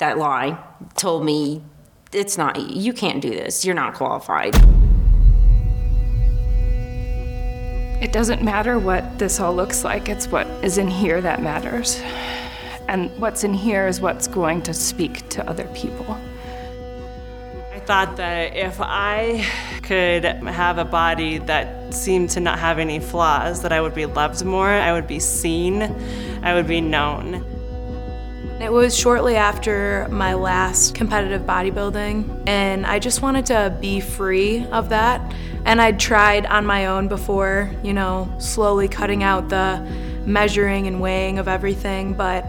that lie told me it's not you can't do this. You're not qualified. It doesn't matter what this all looks like. It's what is in here that matters. And what's in here is what's going to speak to other people. I thought that if i could have a body that seemed to not have any flaws that i would be loved more i would be seen i would be known it was shortly after my last competitive bodybuilding, and I just wanted to be free of that. And I'd tried on my own before, you know, slowly cutting out the measuring and weighing of everything, but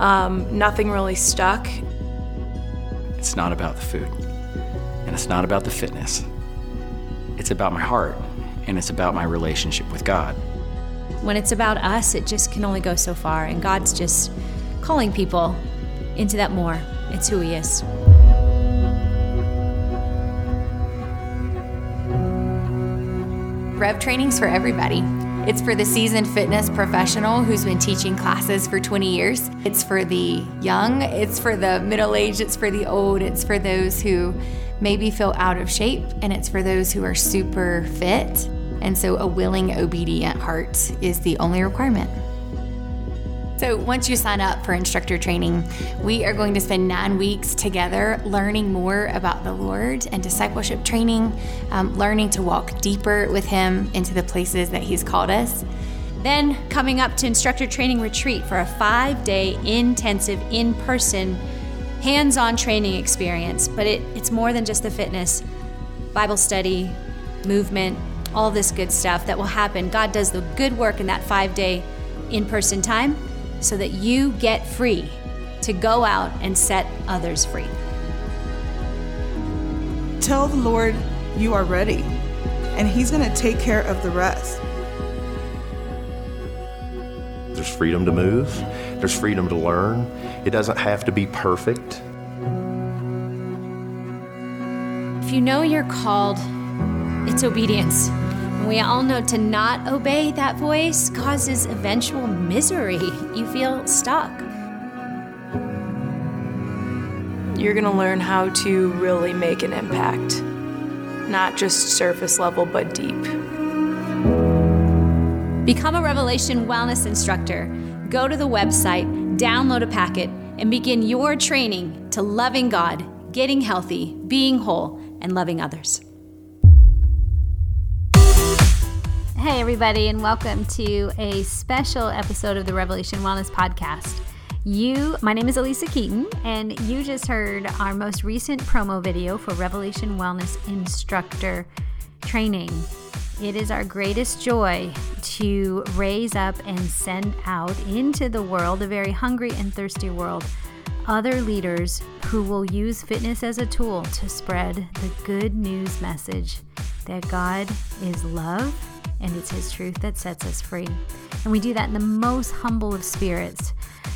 um, nothing really stuck. It's not about the food, and it's not about the fitness. It's about my heart, and it's about my relationship with God. When it's about us, it just can only go so far, and God's just calling people into that more. It's who He is. Rev training's for everybody. It's for the seasoned fitness professional who's been teaching classes for 20 years. It's for the young, it's for the middle aged, it's for the old, it's for those who maybe feel out of shape, and it's for those who are super fit. And so a willing, obedient heart is the only requirement. So, once you sign up for instructor training, we are going to spend nine weeks together learning more about the Lord and discipleship training, um, learning to walk deeper with Him into the places that He's called us. Then, coming up to instructor training retreat for a five day intensive in person, hands on training experience. But it, it's more than just the fitness, Bible study, movement, all this good stuff that will happen. God does the good work in that five day in person time so that you get free to go out and set others free. Tell the Lord you are ready, and He's going to take care of the rest. There's freedom to move, there's freedom to learn. It doesn't have to be perfect. If you know you're called, it's obedience. And we all know to not obey that voice causes eventual misery. You feel stuck. You're going to learn how to really make an impact, not just surface level, but deep. Become a Revelation Wellness instructor. Go to the website, download a packet, and begin your training to loving God, getting healthy, being whole, and loving others. Hey, everybody, and welcome to a special episode of the Revelation Wellness Podcast. You, my name is Alisa Keeton, and you just heard our most recent promo video for Revelation Wellness Instructor Training. It is our greatest joy to raise up and send out into the world, a very hungry and thirsty world, other leaders who will use fitness as a tool to spread the good news message that God is love and it's His truth that sets us free. And we do that in the most humble of spirits.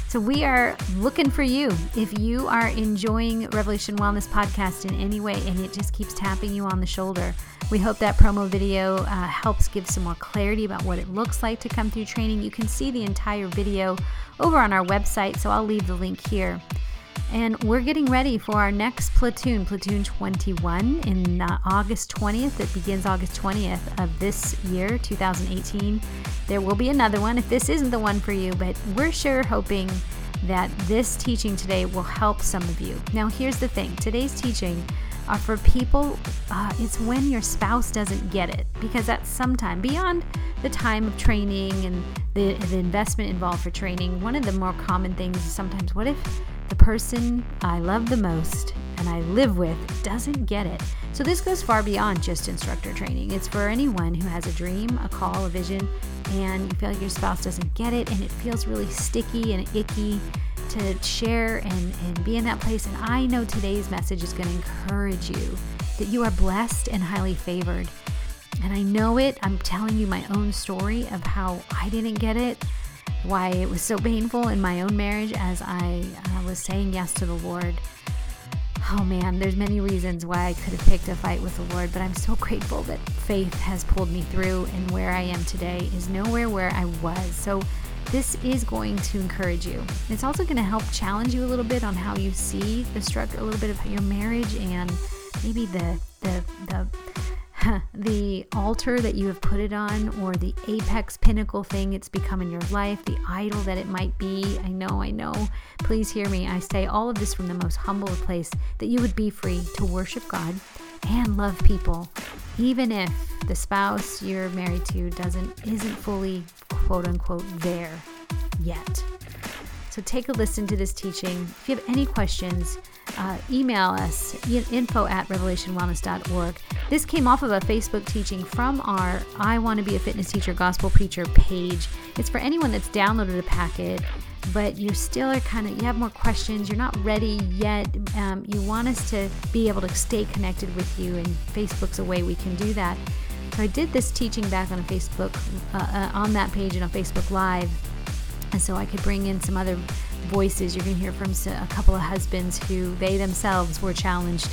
So we are looking for you. If you are enjoying Revelation Wellness Podcast in any way and it just keeps tapping you on the shoulder, we hope that promo video uh, helps give some more clarity about what it looks like to come through training. You can see the entire video over on our website, so I'll leave the link here. And we're getting ready for our next platoon, Platoon 21, in uh, August 20th. It begins August 20th of this year, 2018. There will be another one if this isn't the one for you, but we're sure hoping that this teaching today will help some of you. Now, here's the thing today's teaching are for people, uh, it's when your spouse doesn't get it, because that's sometime beyond the time of training and the, the investment involved for training. One of the more common things is sometimes, what if the person I love the most and I live with doesn't get it. So, this goes far beyond just instructor training. It's for anyone who has a dream, a call, a vision, and you feel like your spouse doesn't get it and it feels really sticky and icky to share and, and be in that place. And I know today's message is going to encourage you that you are blessed and highly favored. And I know it. I'm telling you my own story of how I didn't get it why it was so painful in my own marriage as I uh, was saying yes to the Lord. Oh man, there's many reasons why I could have picked a fight with the Lord, but I'm so grateful that faith has pulled me through and where I am today is nowhere where I was. So this is going to encourage you. It's also going to help challenge you a little bit on how you see the structure, a little bit of your marriage, and maybe the the the the altar that you have put it on, or the apex pinnacle thing it's become in your life, the idol that it might be. I know, I know. Please hear me. I say all of this from the most humble place that you would be free to worship God and love people, even if the spouse you're married to doesn't isn't fully quote unquote there yet. So take a listen to this teaching. If you have any questions, uh, email us info at revelationwellness.org. This came off of a Facebook teaching from our I Want to Be a Fitness Teacher Gospel Preacher page. It's for anyone that's downloaded a packet, but you still are kind of, you have more questions, you're not ready yet. Um, you want us to be able to stay connected with you, and Facebook's a way we can do that. So I did this teaching back on a Facebook, uh, uh, on that page and on Facebook Live. And so I could bring in some other voices. You're going to hear from a couple of husbands who they themselves were challenged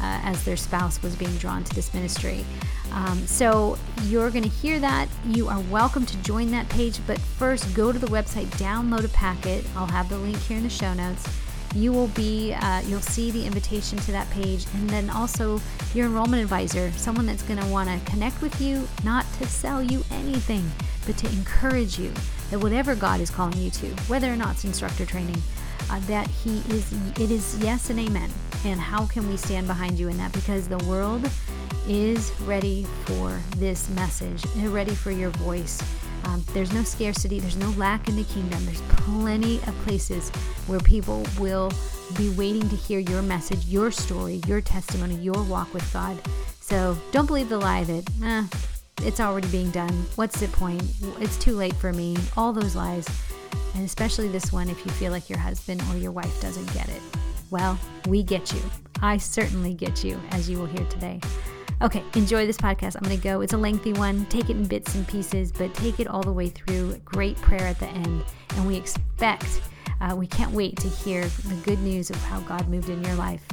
uh, as their spouse was being drawn to this ministry. Um, so you're going to hear that. You are welcome to join that page, but first go to the website, download a packet. I'll have the link here in the show notes. You will be, uh, you'll see the invitation to that page, and then also your enrollment advisor, someone that's going to want to connect with you, not to sell you anything, but to encourage you that whatever God is calling you to, whether or not it's instructor training, uh, that He is, it is yes and amen. And how can we stand behind you in that? Because the world is ready for this message, they're ready for your voice. Um, there's no scarcity, there's no lack in the kingdom. There's plenty of places where people will be waiting to hear your message, your story, your testimony, your walk with God. So don't believe the lie that, eh, it's already being done. What's the point? It's too late for me. All those lies. And especially this one if you feel like your husband or your wife doesn't get it. Well, we get you. I certainly get you, as you will hear today. Okay, enjoy this podcast. I'm going to go. It's a lengthy one. Take it in bits and pieces, but take it all the way through. Great prayer at the end. And we expect, uh, we can't wait to hear the good news of how God moved in your life.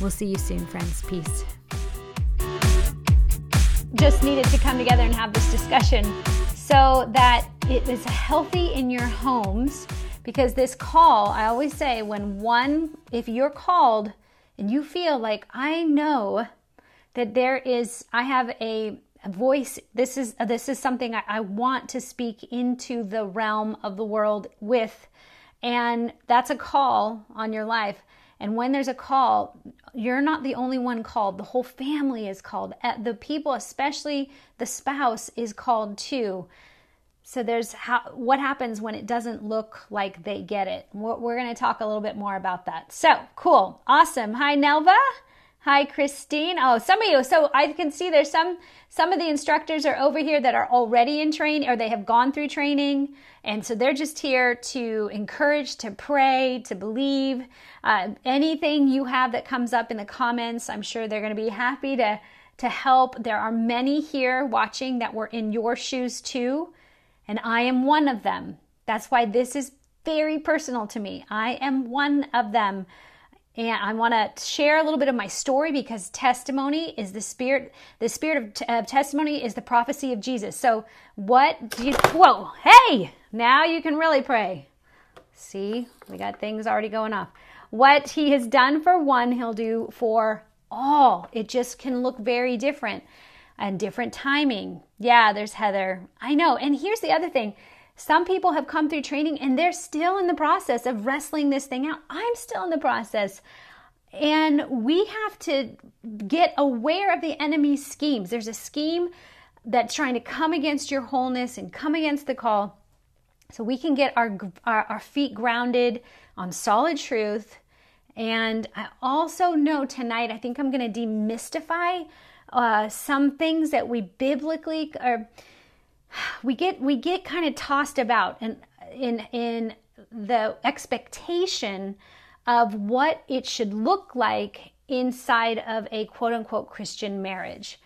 We'll see you soon, friends. Peace. Just needed to come together and have this discussion so that it is healthy in your homes because this call, I always say, when one, if you're called and you feel like, I know that there is, I have a, a voice, this is, this is something I, I want to speak into the realm of the world with, and that's a call on your life. And when there's a call, you're not the only one called. The whole family is called. Eh, the people, especially the spouse, is called too. So there's how what happens when it doesn't look like they get it. We're, we're going to talk a little bit more about that. So cool, awesome. Hi Nelva. Hi Christine. Oh, some of you. So I can see there's some some of the instructors are over here that are already in training or they have gone through training, and so they're just here to encourage, to pray, to believe. Uh, anything you have that comes up in the comments, I'm sure they're going to be happy to to help. There are many here watching that were in your shoes too and I am one of them. That's why this is very personal to me. I am one of them. And I want to share a little bit of my story because testimony is the spirit. The spirit of, t- of testimony is the prophecy of Jesus. So, what do you? Whoa! Hey! Now you can really pray. See, we got things already going off. What he has done for one, he'll do for all. It just can look very different and different timing. Yeah, there's Heather. I know. And here's the other thing some people have come through training and they're still in the process of wrestling this thing out. I'm still in the process. And we have to get aware of the enemy's schemes. There's a scheme that's trying to come against your wholeness and come against the call. So we can get our, our, our feet grounded on solid truth. And I also know tonight, I think I'm going to demystify uh, some things that we biblically are we get we get kind of tossed about and in in the expectation of what it should look like inside of a quote unquote Christian marriage.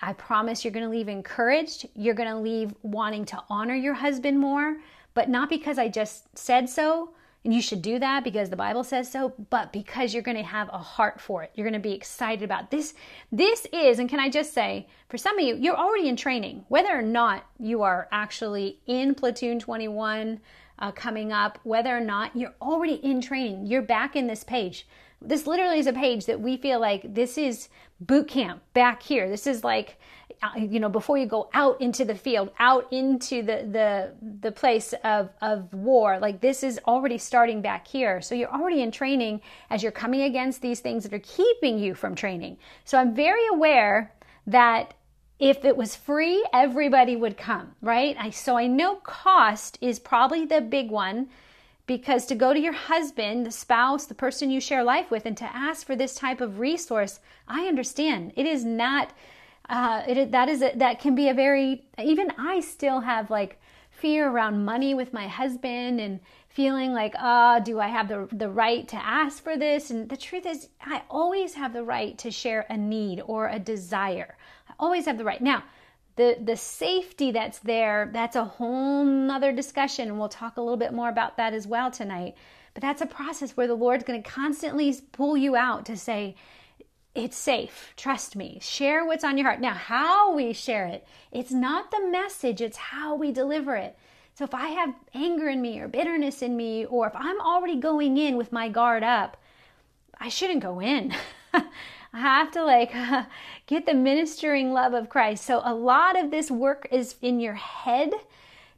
I promise you're going to leave encouraged. You're going to leave wanting to honor your husband more, but not because I just said so. And you should do that because the Bible says so, but because you're going to have a heart for it. You're going to be excited about this. This is, and can I just say, for some of you, you're already in training, whether or not you are actually in Platoon 21 uh, coming up, whether or not you're already in training, you're back in this page. This literally is a page that we feel like this is boot camp back here. This is like uh, you know before you go out into the field out into the the the place of of war. Like this is already starting back here. So you're already in training as you're coming against these things that are keeping you from training. So i'm very aware that if it was free everybody would come right? I, so i know cost is probably the big one because to go to your husband, the spouse, the person you share life with, and to ask for this type of resource, I understand. It is not uh, it, that is a, that can be a very even I still have like fear around money with my husband and feeling like ah oh, do I have the the right to ask for this? And the truth is I always have the right to share a need or a desire. I always have the right. Now the the safety that's there that's a whole nother discussion and we'll talk a little bit more about that as well tonight but that's a process where the Lord's going to constantly pull you out to say it's safe. Trust me. Share what's on your heart. Now, how we share it, it's not the message, it's how we deliver it. So if I have anger in me or bitterness in me, or if I'm already going in with my guard up, I shouldn't go in. I have to like get the ministering love of Christ. So a lot of this work is in your head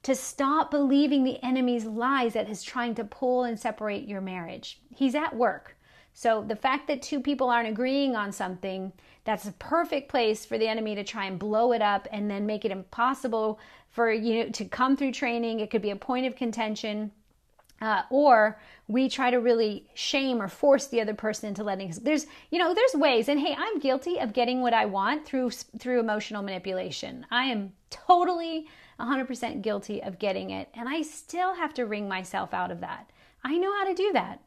to stop believing the enemy's lies that is trying to pull and separate your marriage. He's at work. So the fact that two people aren't agreeing on something, that's a perfect place for the enemy to try and blow it up and then make it impossible for you to come through training. It could be a point of contention. Uh, or we try to really shame or force the other person into letting. There's, you know, there's ways, and hey, I'm guilty of getting what I want through through emotional manipulation. I am totally 100% guilty of getting it, and I still have to wring myself out of that. I know how to do that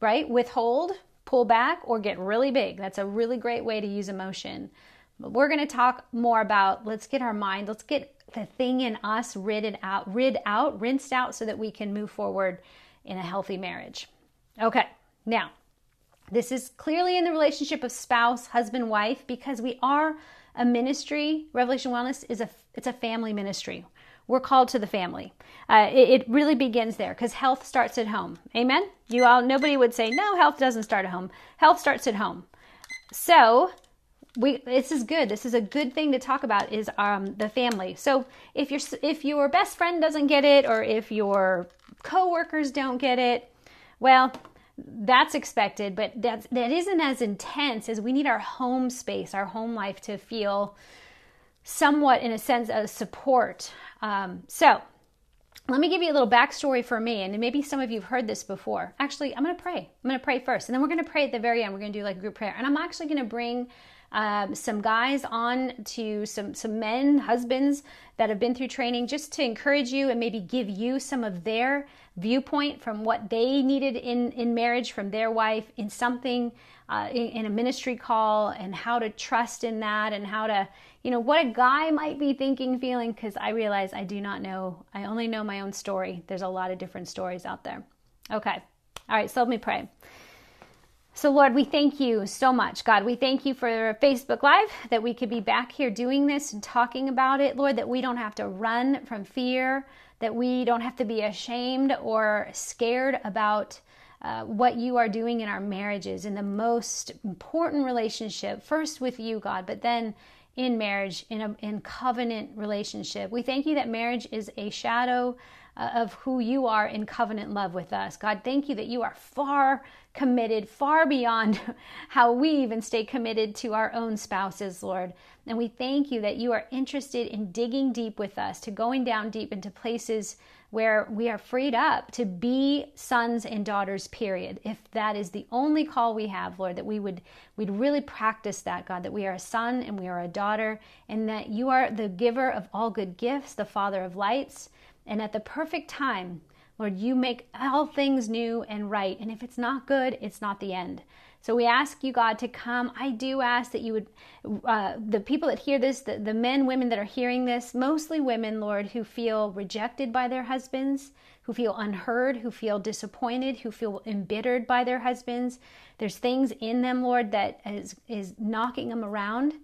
right? Withhold, pull back, or get really big. That's a really great way to use emotion. But we're going to talk more about let's get our mind, let's get the thing in us rid out, rid out, rinsed out so that we can move forward in a healthy marriage. Okay, now this is clearly in the relationship of spouse, husband, wife, because we are a ministry. Revelation Wellness is a it's a family ministry. We're called to the family. Uh, it, it really begins there because health starts at home. Amen. You all, nobody would say no. Health doesn't start at home. Health starts at home. So we this is good this is a good thing to talk about is um, the family so if your if your best friend doesn't get it or if your coworkers don't get it well that's expected but that's that isn't as intense as we need our home space our home life to feel somewhat in a sense of support um, so let me give you a little backstory for me, and maybe some of you have heard this before. Actually, I'm going to pray. I'm going to pray first, and then we're going to pray at the very end. We're going to do like a group prayer, and I'm actually going to bring um, some guys on to some some men, husbands that have been through training, just to encourage you and maybe give you some of their viewpoint from what they needed in in marriage from their wife in something uh, in, in a ministry call, and how to trust in that, and how to you know, what a guy might be thinking, feeling, because I realize I do not know. I only know my own story. There's a lot of different stories out there. Okay. All right. So let me pray. So, Lord, we thank you so much. God, we thank you for Facebook Live that we could be back here doing this and talking about it. Lord, that we don't have to run from fear, that we don't have to be ashamed or scared about uh, what you are doing in our marriages, in the most important relationship, first with you, God, but then in marriage, in a in covenant relationship. We thank you that marriage is a shadow Uh, of who you are in covenant love with us. God, thank you that you are far committed, far beyond how we even stay committed to our own spouses, Lord. And we thank you that you are interested in digging deep with us, to going down deep into places where we are freed up to be sons and daughters period if that is the only call we have lord that we would we'd really practice that god that we are a son and we are a daughter and that you are the giver of all good gifts the father of lights and at the perfect time lord you make all things new and right and if it's not good it's not the end so we ask you, God, to come. I do ask that you would, uh, the people that hear this, the, the men, women that are hearing this, mostly women, Lord, who feel rejected by their husbands, who feel unheard, who feel disappointed, who feel embittered by their husbands. There's things in them, Lord, that is, is knocking them around.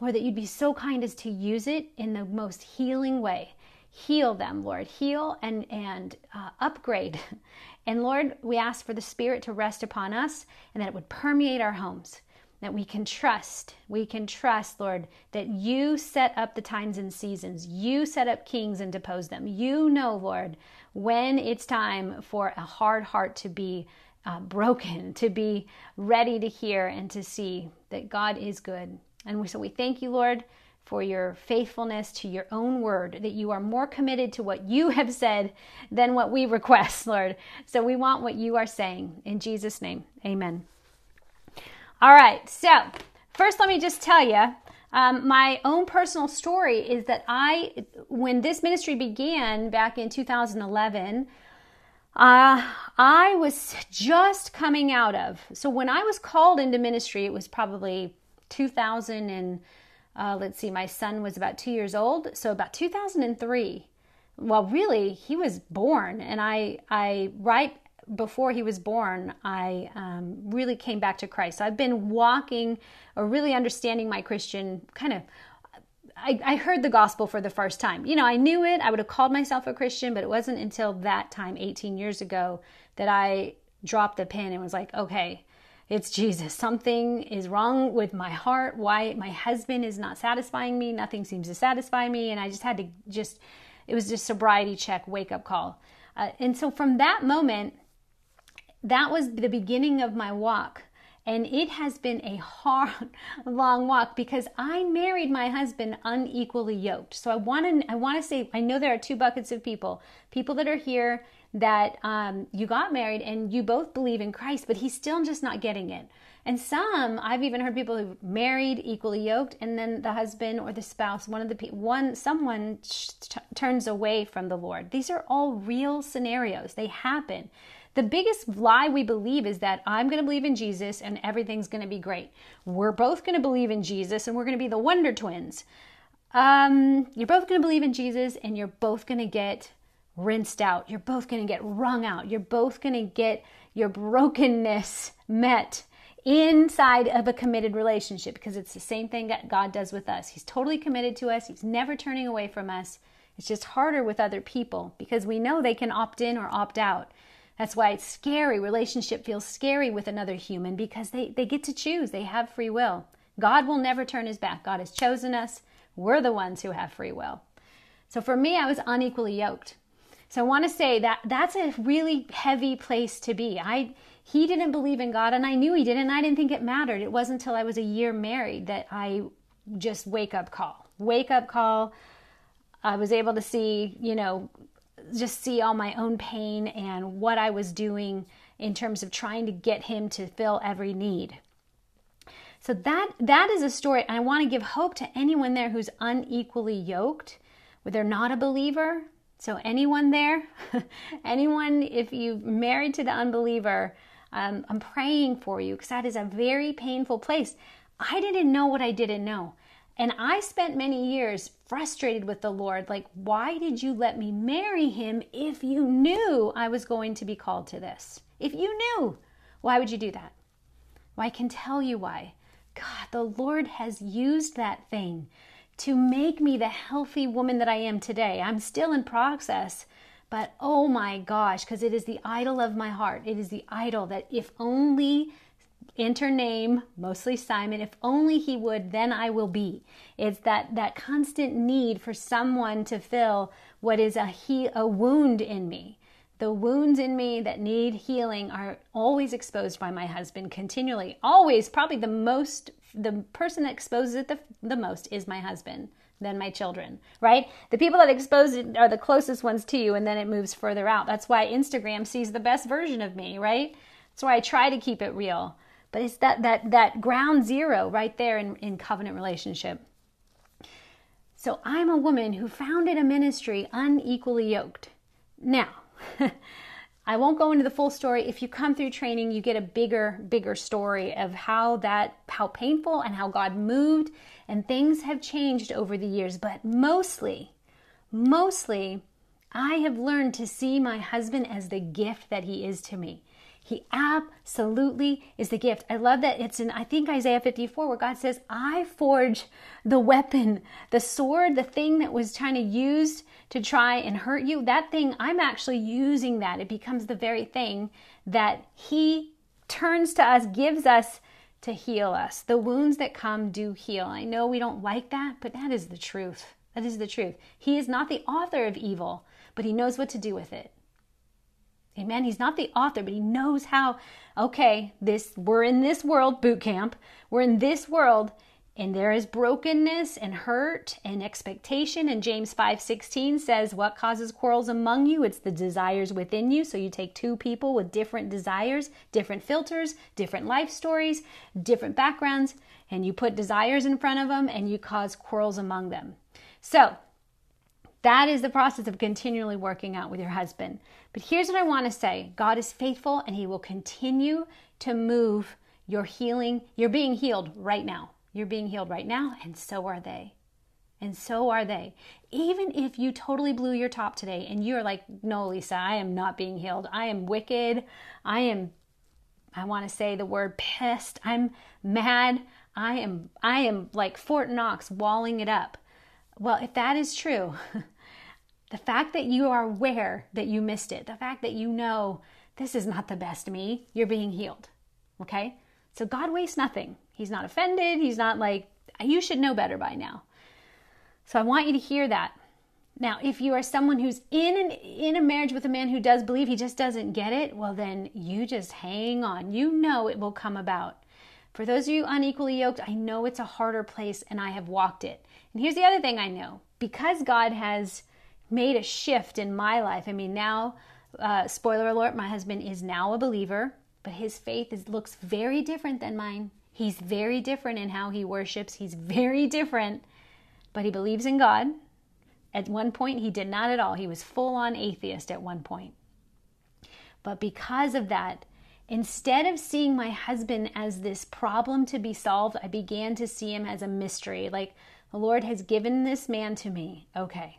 Lord, that you'd be so kind as to use it in the most healing way. Heal them, Lord. Heal and, and uh, upgrade. And Lord, we ask for the Spirit to rest upon us and that it would permeate our homes that we can trust. We can trust, Lord, that you set up the times and seasons. You set up kings and depose them. You know, Lord, when it's time for a hard heart to be uh, broken, to be ready to hear and to see that God is good. And so we thank you, Lord, for your faithfulness to your own word, that you are more committed to what you have said than what we request, Lord. So we want what you are saying. In Jesus' name, amen. All right, so first, let me just tell you um, my own personal story is that I, when this ministry began back in 2011, uh, I was just coming out of. So when I was called into ministry, it was probably 2000 and uh, let's see, my son was about two years old, so about 2003. Well, really, he was born, and I, I right before he was born, I um, really came back to Christ. So I've been walking or really understanding my Christian kind of. I, I, heard the gospel for the first time. You know, I knew it. I would have called myself a Christian, but it wasn't until that time, 18 years ago, that I dropped the pen and was like, okay, it's Jesus. Something is wrong with my heart. Why my husband is not satisfying me. Nothing seems to satisfy me. And I just had to just, it was just sobriety check, wake up call. Uh, and so from that moment, that was the beginning of my walk. And it has been a hard, long walk because I married my husband unequally yoked. So I want to, I want to say, I know there are two buckets of people: people that are here that um, you got married and you both believe in Christ, but he's still just not getting it. And some, I've even heard people who married equally yoked, and then the husband or the spouse, one of the one someone t- turns away from the Lord. These are all real scenarios. They happen. The biggest lie we believe is that I'm going to believe in Jesus and everything's going to be great. We're both going to believe in Jesus and we're going to be the Wonder Twins. Um, you're both going to believe in Jesus and you're both going to get rinsed out. You're both going to get wrung out. You're both going to get your brokenness met inside of a committed relationship because it's the same thing that God does with us. He's totally committed to us, He's never turning away from us. It's just harder with other people because we know they can opt in or opt out. That's why it's scary. Relationship feels scary with another human because they, they get to choose. They have free will. God will never turn his back. God has chosen us. We're the ones who have free will. So for me, I was unequally yoked. So I want to say that that's a really heavy place to be. I he didn't believe in God and I knew he didn't. I didn't think it mattered. It wasn't until I was a year married that I just wake up call. Wake up call. I was able to see, you know, just see all my own pain and what I was doing in terms of trying to get him to fill every need. So that that is a story I want to give hope to anyone there who's unequally yoked, where they're not a believer. So anyone there, anyone if you've married to the unbeliever, um, I'm praying for you because that is a very painful place. I didn't know what I didn't know. And I spent many years frustrated with the Lord. Like, why did you let me marry him if you knew I was going to be called to this? If you knew, why would you do that? Well, I can tell you why. God, the Lord has used that thing to make me the healthy woman that I am today. I'm still in process, but oh my gosh, because it is the idol of my heart. It is the idol that if only enter name mostly simon if only he would then i will be it's that that constant need for someone to fill what is a he a wound in me the wounds in me that need healing are always exposed by my husband continually always probably the most the person that exposes it the, the most is my husband than my children, right? The people that expose it are the closest ones to you, and then it moves further out. That's why Instagram sees the best version of me, right? That's why I try to keep it real. But it's that that that ground zero right there in, in covenant relationship. So I'm a woman who founded a ministry unequally yoked. Now, I won't go into the full story. If you come through training, you get a bigger, bigger story of how that, how painful and how God moved and things have changed over the years. But mostly, mostly, I have learned to see my husband as the gift that he is to me. He absolutely is the gift. I love that it's in, I think, Isaiah 54, where God says, I forge the weapon, the sword, the thing that was trying to use to try and hurt you. That thing, I'm actually using that. It becomes the very thing that He turns to us, gives us to heal us. The wounds that come do heal. I know we don't like that, but that is the truth. That is the truth. He is not the author of evil, but He knows what to do with it. Amen. He's not the author, but he knows how, okay, this we're in this world, boot camp. We're in this world and there is brokenness and hurt and expectation and James 5:16 says what causes quarrels among you it's the desires within you so you take two people with different desires different filters different life stories different backgrounds and you put desires in front of them and you cause quarrels among them so that is the process of continually working out with your husband. But here's what I want to say God is faithful and He will continue to move your healing. You're being healed right now. You're being healed right now, and so are they. And so are they. Even if you totally blew your top today and you're like, no, Lisa, I am not being healed. I am wicked. I am, I want to say the word pissed. I'm mad. I am, I am like Fort Knox walling it up. Well, if that is true, the fact that you are aware that you missed it, the fact that you know this is not the best me, you're being healed. Okay? So God wastes nothing. He's not offended. He's not like, you should know better by now. So I want you to hear that. Now, if you are someone who's in an, in a marriage with a man who does believe he just doesn't get it, well then you just hang on. You know it will come about. For those of you unequally yoked, I know it's a harder place and I have walked it. And here's the other thing I know because God has made a shift in my life. I mean, now, uh, spoiler alert, my husband is now a believer, but his faith is, looks very different than mine. He's very different in how he worships, he's very different, but he believes in God. At one point, he did not at all. He was full on atheist at one point. But because of that, Instead of seeing my husband as this problem to be solved, I began to see him as a mystery. Like, the Lord has given this man to me. Okay.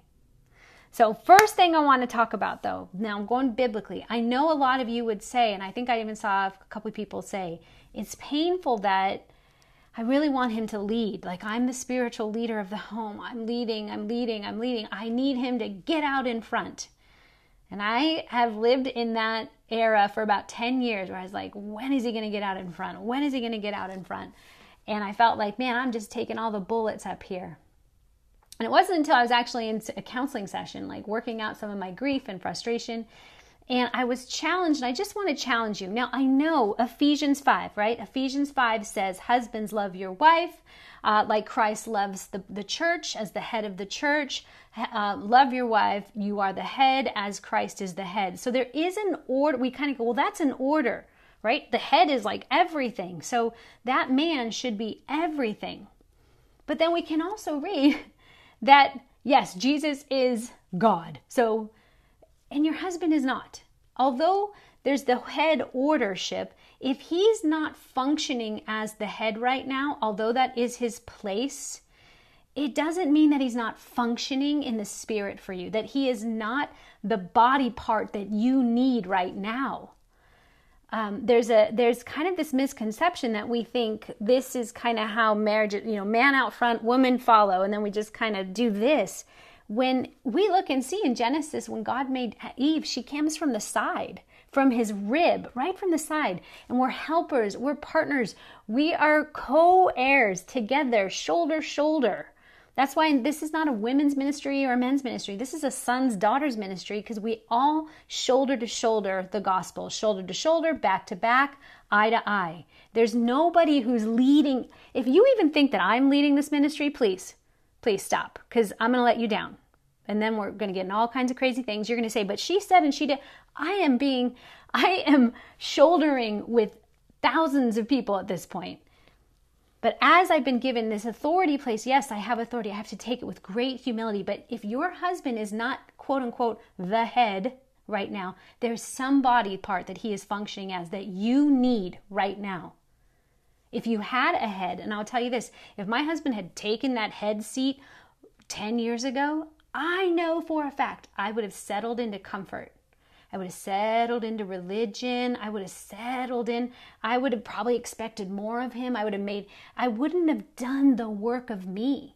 So, first thing I want to talk about though, now I'm going biblically. I know a lot of you would say, and I think I even saw a couple of people say, it's painful that I really want him to lead. Like, I'm the spiritual leader of the home. I'm leading, I'm leading, I'm leading. I need him to get out in front. And I have lived in that era for about 10 years where I was like, when is he going to get out in front? When is he going to get out in front? And I felt like, man, I'm just taking all the bullets up here. And it wasn't until I was actually in a counseling session, like working out some of my grief and frustration. And I was challenged, and I just want to challenge you. Now, I know Ephesians 5, right? Ephesians 5 says, Husbands, love your wife uh, like Christ loves the, the church as the head of the church. Uh, love your wife. You are the head as Christ is the head. So there is an order. We kind of go, well, that's an order right? The head is like everything. So that man should be everything. But then we can also read that, yes, Jesus is God. So, and your husband is not. Although there's the head ordership, if he's not functioning as the head right now, although that is his place, it doesn't mean that he's not functioning in the spirit for you, that he is not the body part that you need right now um, there's a there's kind of this misconception that we think this is kind of how marriage you know man out front woman follow and then we just kind of do this. When we look and see in genesis when god made eve she comes from the side from his rib right from the side. And we're helpers we're partners. We are co-heirs together shoulder shoulder that's why this is not a women's ministry or a men's ministry. This is a sons, daughters ministry because we all shoulder to shoulder the gospel, shoulder to shoulder, back to back, eye to eye. There's nobody who's leading. If you even think that I'm leading this ministry, please, please stop because I'm going to let you down. And then we're going to get in all kinds of crazy things. You're going to say, but she said and she did. I am being, I am shouldering with thousands of people at this point. But as I've been given this authority place, yes, I have authority. I have to take it with great humility. But if your husband is not, quote unquote, the head right now, there's some body part that he is functioning as that you need right now. If you had a head, and I'll tell you this if my husband had taken that head seat 10 years ago, I know for a fact I would have settled into comfort. I would have settled into religion. I would have settled in. I would have probably expected more of him. I would have made, I wouldn't have done the work of me.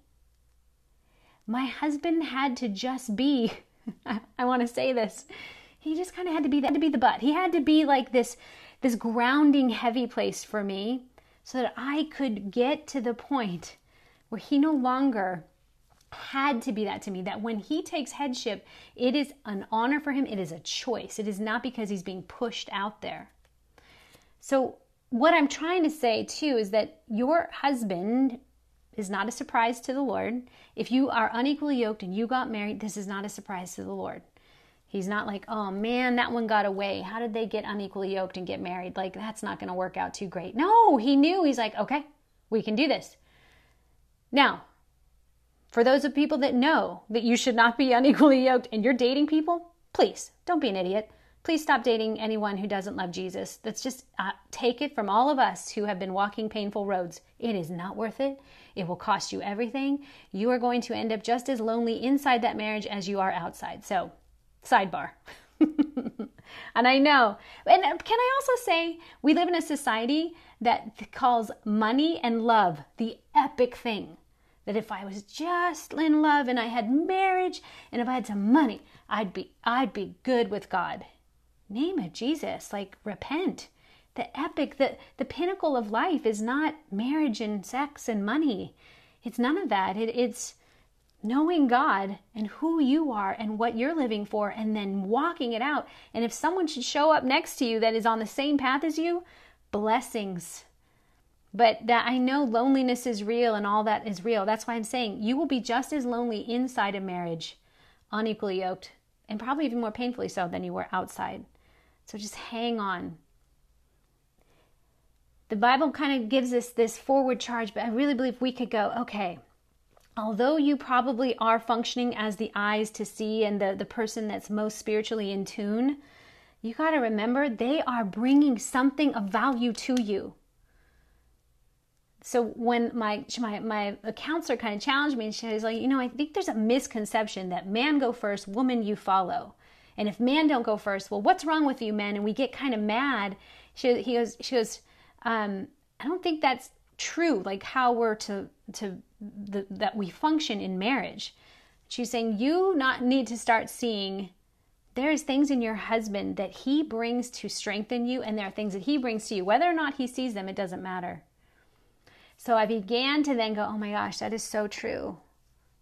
My husband had to just be, I, want to say this, he just kind of had to be that, to be the butt. He had to be like this, this grounding heavy place for me so that I could get to the point where he no longer had to be that to me that when he takes headship, it is an honor for him, it is a choice. It is not because he's being pushed out there. So, what I'm trying to say too is that your husband is not a surprise to the Lord. If you are unequally yoked and you got married, this is not a surprise to the Lord. He's not like, oh man, that one got away. How did they get unequally yoked and get married? Like, that's not going to work out too great. No, he knew. He's like, okay, we can do this. Now, for those of people that know that you should not be unequally yoked and you're dating people, please don't be an idiot. Please stop dating anyone who doesn't love Jesus. That's just uh, take it from all of us who have been walking painful roads. It is not worth it. It will cost you everything. You are going to end up just as lonely inside that marriage as you are outside. So, sidebar. and I know. And uh, can I also say, we live in a society that calls money and love the epic thing that if I was just in love and I had marriage and if I had some money, I'd be I'd be good with God. Name of Jesus, like repent. The epic, the the pinnacle of life is not marriage and sex and money. It's none of that. It, it's knowing God and who you are and what you're living for and then walking it out. And if someone should show up next to you that is on the same path as you, blessings but that I know loneliness is real and all that is real. That's why I'm saying you will be just as lonely inside a marriage, unequally yoked, and probably even more painfully so than you were outside. So just hang on. The Bible kind of gives us this forward charge, but I really believe we could go, okay, although you probably are functioning as the eyes to see and the, the person that's most spiritually in tune, you got to remember they are bringing something of value to you. So when my my my counselor kind of challenged me, and she was like, you know, I think there's a misconception that man go first, woman you follow, and if man don't go first, well, what's wrong with you, men? And we get kind of mad. She he goes she goes, um, I don't think that's true. Like how we're to to the, that we function in marriage. She's saying you not need to start seeing there's things in your husband that he brings to strengthen you, and there are things that he brings to you. Whether or not he sees them, it doesn't matter. So I began to then go, oh my gosh, that is so true.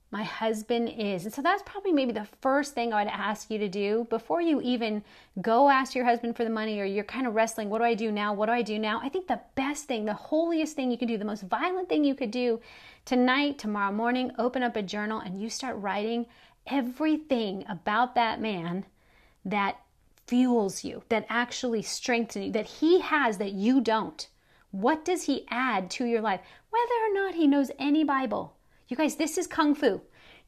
My husband is. And so that's probably maybe the first thing I would ask you to do before you even go ask your husband for the money or you're kind of wrestling, what do I do now? What do I do now? I think the best thing, the holiest thing you can do, the most violent thing you could do tonight, tomorrow morning, open up a journal and you start writing everything about that man that fuels you, that actually strengthens you, that he has that you don't. What does he add to your life? Whether or not he knows any Bible. You guys, this is Kung Fu.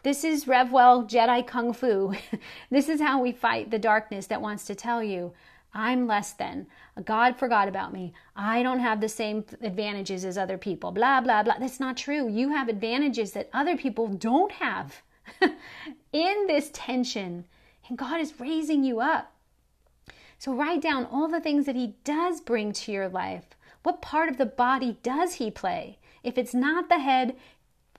This is Revwell Jedi Kung Fu. this is how we fight the darkness that wants to tell you, I'm less than. God forgot about me. I don't have the same advantages as other people. Blah, blah, blah. That's not true. You have advantages that other people don't have in this tension. And God is raising you up. So write down all the things that He does bring to your life. What part of the body does he play? If it's not the head,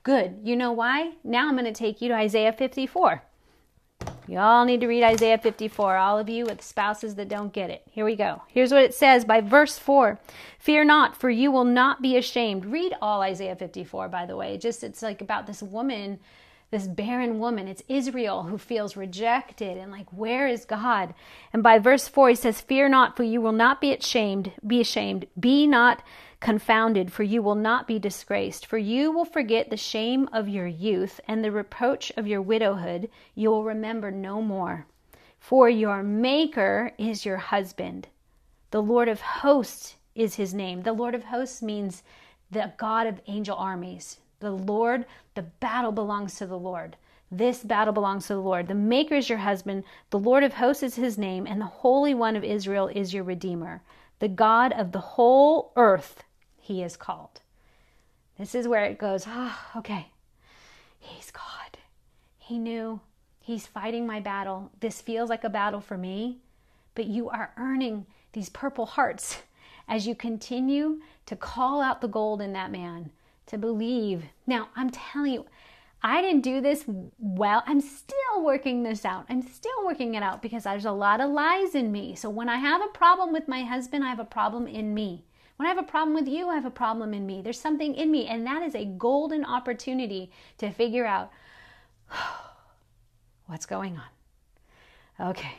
good. You know why? Now I'm going to take you to Isaiah 54. Y'all need to read Isaiah 54, all of you with spouses that don't get it. Here we go. Here's what it says by verse 4 Fear not, for you will not be ashamed. Read all Isaiah 54, by the way. Just it's like about this woman this barren woman. It's Israel who feels rejected and like, where is God? And by verse 4, he says, Fear not, for you will not be ashamed, be ashamed. Be not confounded, for you will not be disgraced. For you will forget the shame of your youth and the reproach of your widowhood. You will remember no more. For your Maker is your husband. The Lord of hosts is his name. The Lord of hosts means the God of angel armies. The Lord, the battle belongs to the Lord. This battle belongs to the Lord. The Maker is your husband. The Lord of hosts is his name, and the Holy One of Israel is your Redeemer. The God of the whole earth, he is called. This is where it goes, ah, oh, okay. He's God. He knew. He's fighting my battle. This feels like a battle for me, but you are earning these purple hearts as you continue to call out the gold in that man, to believe. Now, I'm telling you, I didn't do this well. I'm still working this out. I'm still working it out because there's a lot of lies in me. So when I have a problem with my husband, I have a problem in me. When I have a problem with you, I have a problem in me. There's something in me, and that is a golden opportunity to figure out what's going on. Okay.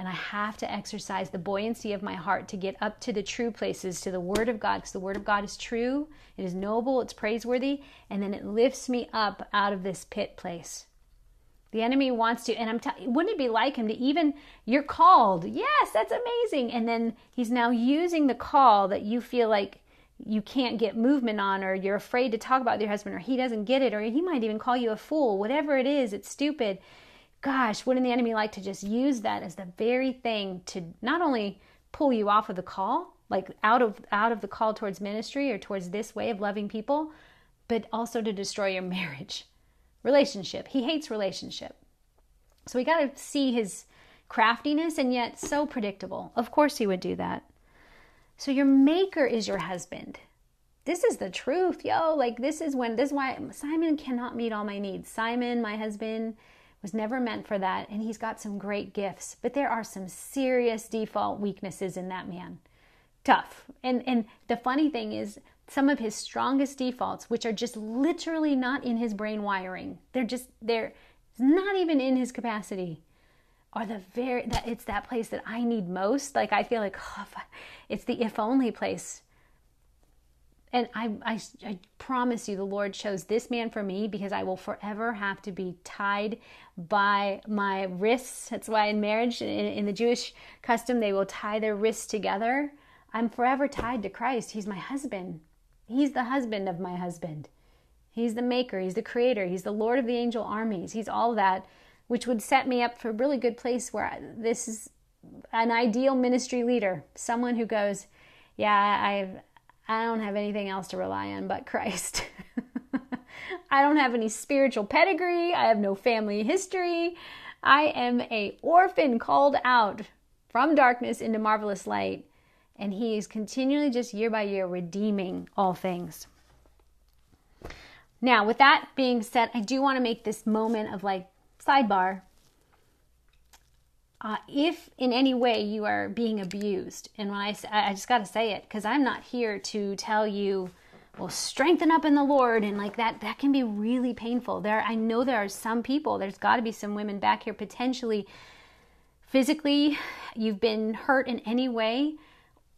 And I have to exercise the buoyancy of my heart to get up to the true places, to the Word of God, because the Word of God is true, it is noble, it's praiseworthy, and then it lifts me up out of this pit place. The enemy wants to, and I'm telling wouldn't it be like him to even, you're called. Yes, that's amazing. And then he's now using the call that you feel like you can't get movement on, or you're afraid to talk about your husband, or he doesn't get it, or he might even call you a fool. Whatever it is, it's stupid. Gosh, wouldn't the enemy like to just use that as the very thing to not only pull you off of the call, like out of out of the call towards ministry or towards this way of loving people, but also to destroy your marriage relationship. He hates relationship. So we got to see his craftiness and yet so predictable. Of course, he would do that. So your maker is your husband. This is the truth, yo. Like, this is when, this is why Simon cannot meet all my needs. Simon, my husband, was never meant for that, and he's got some great gifts, but there are some serious default weaknesses in that man. Tough. And and the funny thing is some of his strongest defaults, which are just literally not in his brain wiring. They're just they're not even in his capacity. Are the very that it's that place that I need most. Like I feel like oh, it's the if only place. And I, I, I promise you, the Lord chose this man for me because I will forever have to be tied by my wrists. That's why in marriage, in, in the Jewish custom, they will tie their wrists together. I'm forever tied to Christ. He's my husband. He's the husband of my husband. He's the maker, he's the creator, he's the Lord of the angel armies. He's all that, which would set me up for a really good place where I, this is an ideal ministry leader, someone who goes, "Yeah, I I don't have anything else to rely on but Christ." I don't have any spiritual pedigree, I have no family history. I am a orphan called out from darkness into marvelous light and he is continually just year by year redeeming all things. Now, with that being said, I do want to make this moment of like sidebar. Uh, if in any way you are being abused, and when I, I just got to say it because I'm not here to tell you, well, strengthen up in the Lord, and like that, that can be really painful. There, I know there are some people. There's got to be some women back here potentially physically, you've been hurt in any way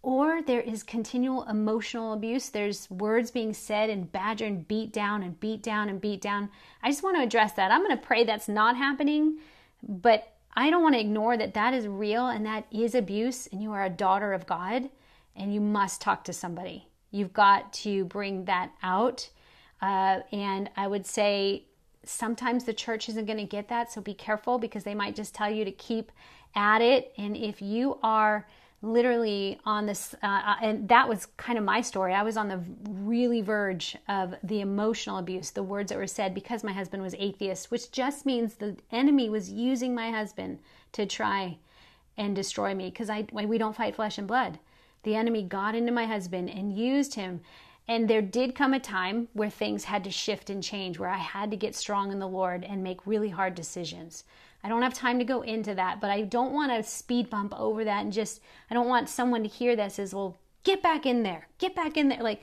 or there is continual emotional abuse. There's words being said and badgered and beat down and beat down and beat down. I just want to address that. I'm going to pray that's not happening, but I don't want to ignore that that is real and that is abuse, and you are a daughter of God, and you must talk to somebody. You've got to bring that out. Uh, and I would say sometimes the church isn't going to get that, so be careful because they might just tell you to keep at it. And if you are literally on this, uh, uh, and that was kind of my story. I was on the really verge of the emotional abuse, the words that were said because my husband was atheist, which just means the enemy was using my husband to try and destroy me because I we don't fight flesh and blood. The enemy got into my husband and used him. And there did come a time where things had to shift and change, where I had to get strong in the Lord and make really hard decisions. I don't have time to go into that, but I don't want to speed bump over that and just, I don't want someone to hear this as, well, get back in there, get back in there. Like,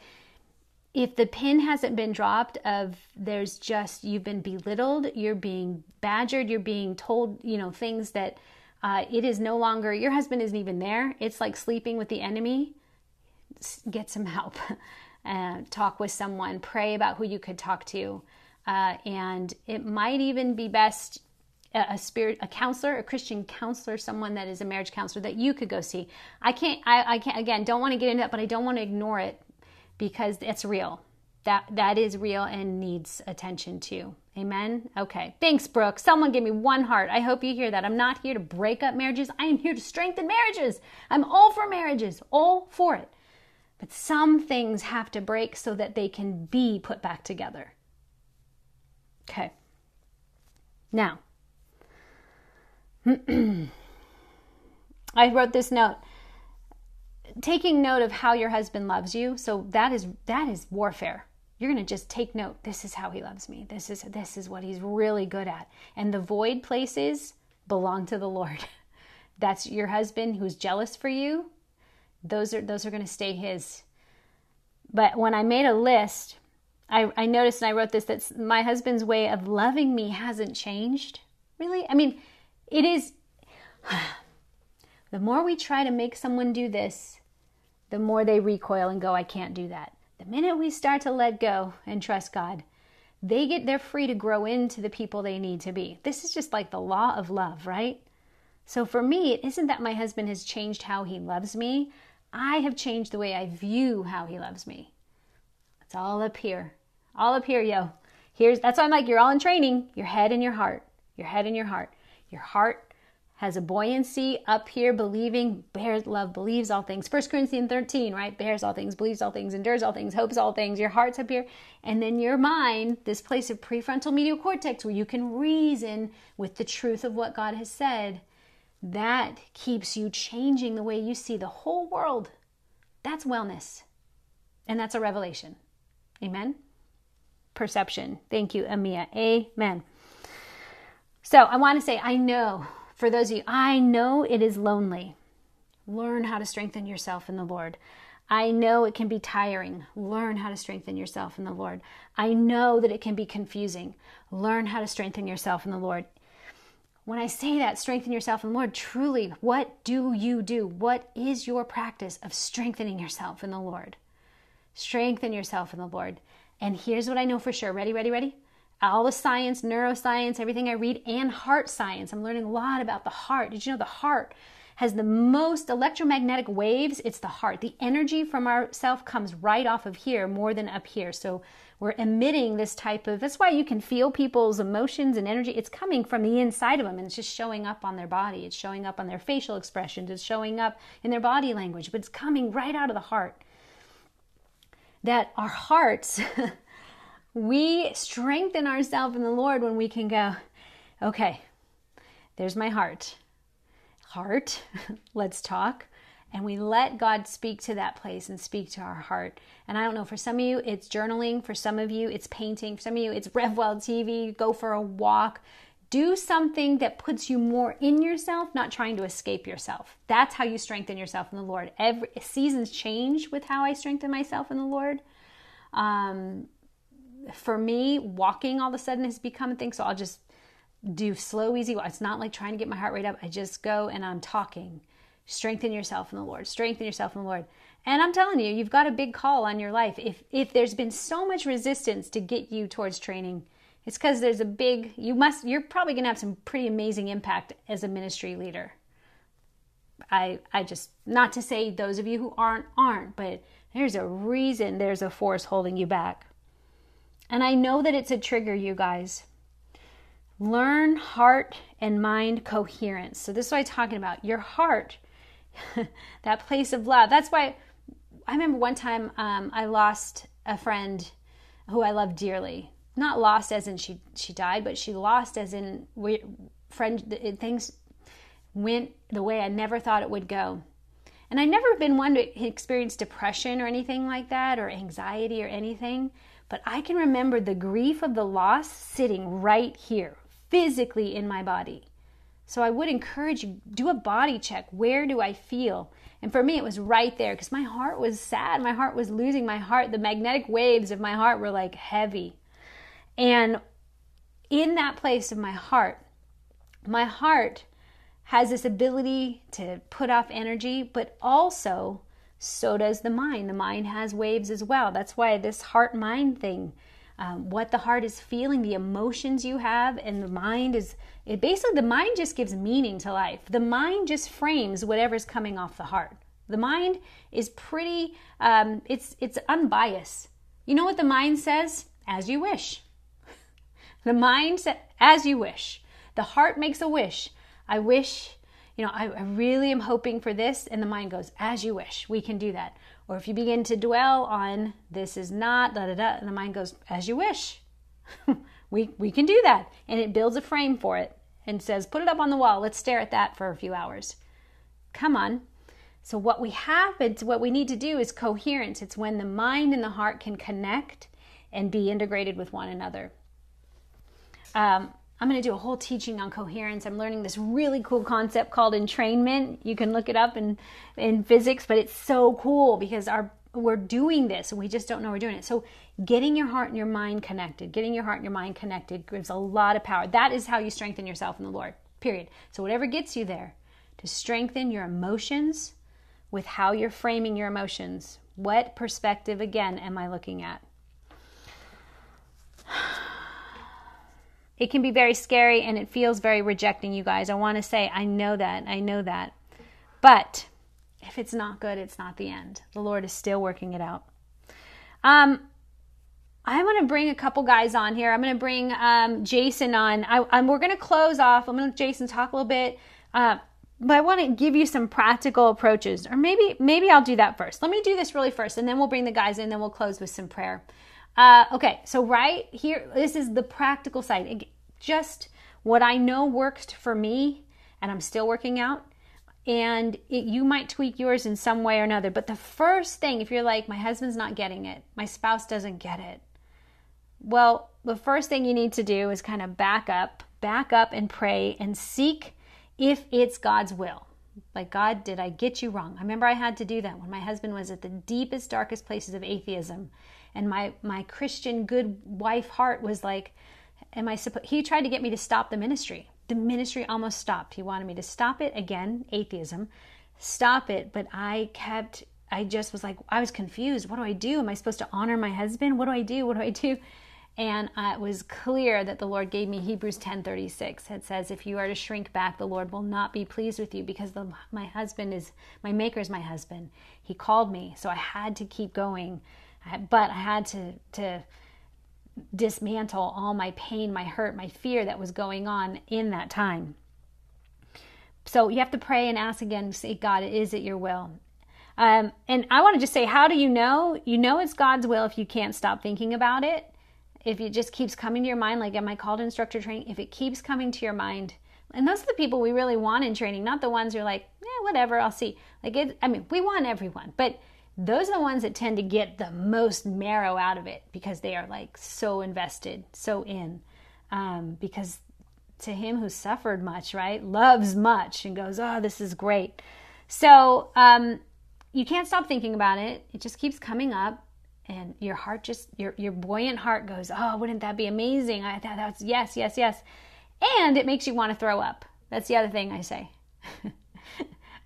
if the pin hasn't been dropped of there's just you've been belittled you're being badgered you're being told you know things that uh, it is no longer your husband isn't even there it's like sleeping with the enemy get some help uh, talk with someone pray about who you could talk to uh, and it might even be best a spirit a counselor a christian counselor someone that is a marriage counselor that you could go see. I can't i, I can't again don't want to get into that but i don't want to ignore it because it's real. That that is real and needs attention too. Amen? Okay. Thanks brooke. Someone give me one heart. I hope you hear that. I'm not here to break up marriages. I am here to strengthen marriages. I'm all for marriages all for it. But some things have to break so that they can be put back together. Okay. Now I wrote this note taking note of how your husband loves you. So that is that is warfare. You're going to just take note. This is how he loves me. This is this is what he's really good at. And the void places belong to the Lord. That's your husband who's jealous for you. Those are those are going to stay his. But when I made a list, I, I noticed and I wrote this that my husband's way of loving me hasn't changed. Really? I mean, it is. The more we try to make someone do this, the more they recoil and go, I can't do that. The minute we start to let go and trust God, they get they're free to grow into the people they need to be. This is just like the law of love, right? So for me, it isn't that my husband has changed how he loves me. I have changed the way I view how he loves me. It's all up here. All up here, yo. Here's that's why I'm like, you're all in training. Your head and your heart. Your head and your heart. Your heart has a buoyancy up here, believing, bears love, believes all things. 1 Corinthians 13, right? Bears all things, believes all things, endures all things, hopes all things. Your heart's up here. And then your mind, this place of prefrontal medial cortex where you can reason with the truth of what God has said, that keeps you changing the way you see the whole world. That's wellness. And that's a revelation. Amen? Perception. Thank you, Amia. Amen. So I want to say, I know for those of you, I know it is lonely. Learn how to strengthen yourself in the Lord. I know it can be tiring. Learn how to strengthen yourself in the Lord. I know that it can be confusing. Learn how to strengthen yourself in the Lord. When I say that, strengthen yourself in the Lord, truly, what do you do? What is your practice of strengthening yourself in the Lord? Strengthen yourself in the Lord. And here's what I know for sure. Ready, ready, ready? All the science, neuroscience, everything I read, and heart science. I'm learning a lot about the heart. Did you know the heart has the most electromagnetic waves? It's the heart. The energy from ourself comes right off of here more than up here. So we're emitting this type of that's why you can feel people's emotions and energy. It's coming from the inside of them and it's just showing up on their body. It's showing up on their facial expressions. It's showing up in their body language, but it's coming right out of the heart. That our hearts We strengthen ourselves in the Lord when we can go, okay, there's my heart. Heart, let's talk. And we let God speak to that place and speak to our heart. And I don't know, for some of you, it's journaling. For some of you, it's painting. For some of you, it's RevWell TV. Go for a walk. Do something that puts you more in yourself, not trying to escape yourself. That's how you strengthen yourself in the Lord. Every seasons change with how I strengthen myself in the Lord. Um, for me, walking all of a sudden has become a thing. So I'll just do slow, easy. It's not like trying to get my heart rate up. I just go and I'm talking. Strengthen yourself in the Lord. Strengthen yourself in the Lord. And I'm telling you, you've got a big call on your life. If if there's been so much resistance to get you towards training, it's because there's a big. You must. You're probably going to have some pretty amazing impact as a ministry leader. I I just not to say those of you who aren't aren't, but there's a reason. There's a force holding you back. And I know that it's a trigger, you guys. Learn heart and mind coherence. So, this is what I'm talking about. Your heart, that place of love. That's why I remember one time um, I lost a friend who I love dearly. Not lost as in she, she died, but she lost as in we, friend, things went the way I never thought it would go. And I've never been one to experience depression or anything like that, or anxiety or anything. But I can remember the grief of the loss sitting right here, physically in my body. So I would encourage you do a body check. Where do I feel? And for me, it was right there because my heart was sad. My heart was losing my heart. The magnetic waves of my heart were like heavy. And in that place of my heart, my heart has this ability to put off energy, but also so does the mind. The mind has waves as well. That's why this heart mind thing, um, what the heart is feeling, the emotions you have, and the mind is it basically the mind just gives meaning to life. The mind just frames whatever's coming off the heart. The mind is pretty, um, it's it's unbiased. You know what the mind says? As you wish. the mind says, as you wish. The heart makes a wish. I wish you know, I, I really am hoping for this. And the mind goes, as you wish, we can do that. Or if you begin to dwell on this is not, da da da, and the mind goes, as you wish. we, we can do that. And it builds a frame for it. and says, put it up on the wall. Let's stare at that for a few hours. Come on. So, what we have, it's what we need to do is coherence. It's when the mind and the heart can connect and be integrated with one another. Um, I'm going to do a whole teaching on coherence. I'm learning this really cool concept called entrainment. You can look it up in, in physics, but it's so cool because our we're doing this and we just don't know we're doing it. So, getting your heart and your mind connected, getting your heart and your mind connected gives a lot of power. That is how you strengthen yourself in the Lord, period. So, whatever gets you there, to strengthen your emotions with how you're framing your emotions. What perspective, again, am I looking at? It can be very scary and it feels very rejecting, you guys. I want to say, I know that. I know that. But if it's not good, it's not the end. The Lord is still working it out. Um, I'm going to bring a couple guys on here. I'm going to bring um, Jason on. I, I'm, we're going to close off. I'm going to Jason talk a little bit. Uh, but I want to give you some practical approaches, or maybe maybe I'll do that first. Let me do this really first, and then we'll bring the guys in. Then we'll close with some prayer. Uh, okay, so right here, this is the practical side. Just what I know worked for me, and I'm still working out and it, you might tweak yours in some way or another. But the first thing, if you're like, my husband's not getting it, my spouse doesn't get it, well, the first thing you need to do is kind of back up, back up and pray and seek if it's God's will. Like, God, did I get you wrong? I remember I had to do that when my husband was at the deepest, darkest places of atheism. And my, my Christian good wife heart was like, Am I supposed? He tried to get me to stop the ministry the ministry almost stopped. He wanted me to stop it again, atheism, stop it. But I kept, I just was like, I was confused. What do I do? Am I supposed to honor my husband? What do I do? What do I do? And it was clear that the Lord gave me Hebrews 10:36. It says, "If you are to shrink back, the Lord will not be pleased with you, because the, my husband is my Maker is my husband. He called me, so I had to keep going, but I had to to dismantle all my pain, my hurt, my fear that was going on in that time. So you have to pray and ask again, say, God, is it your will? Um, and I want to just say, how do you know? You know it's God's will if you can't stop thinking about it. If it just keeps coming to your mind, like, am I called instructor training? If it keeps coming to your mind, and those are the people we really want in training, not the ones who are like, yeah, whatever, I'll see. Like, it, I mean, we want everyone, but those are the ones that tend to get the most marrow out of it because they are like so invested, so in. Um, because to him who suffered much, right, loves much and goes, oh, this is great. So um, you can't stop thinking about it. It just keeps coming up, and your heart just your your buoyant heart goes, oh, wouldn't that be amazing? I thought that's yes, yes, yes, and it makes you want to throw up. That's the other thing I say.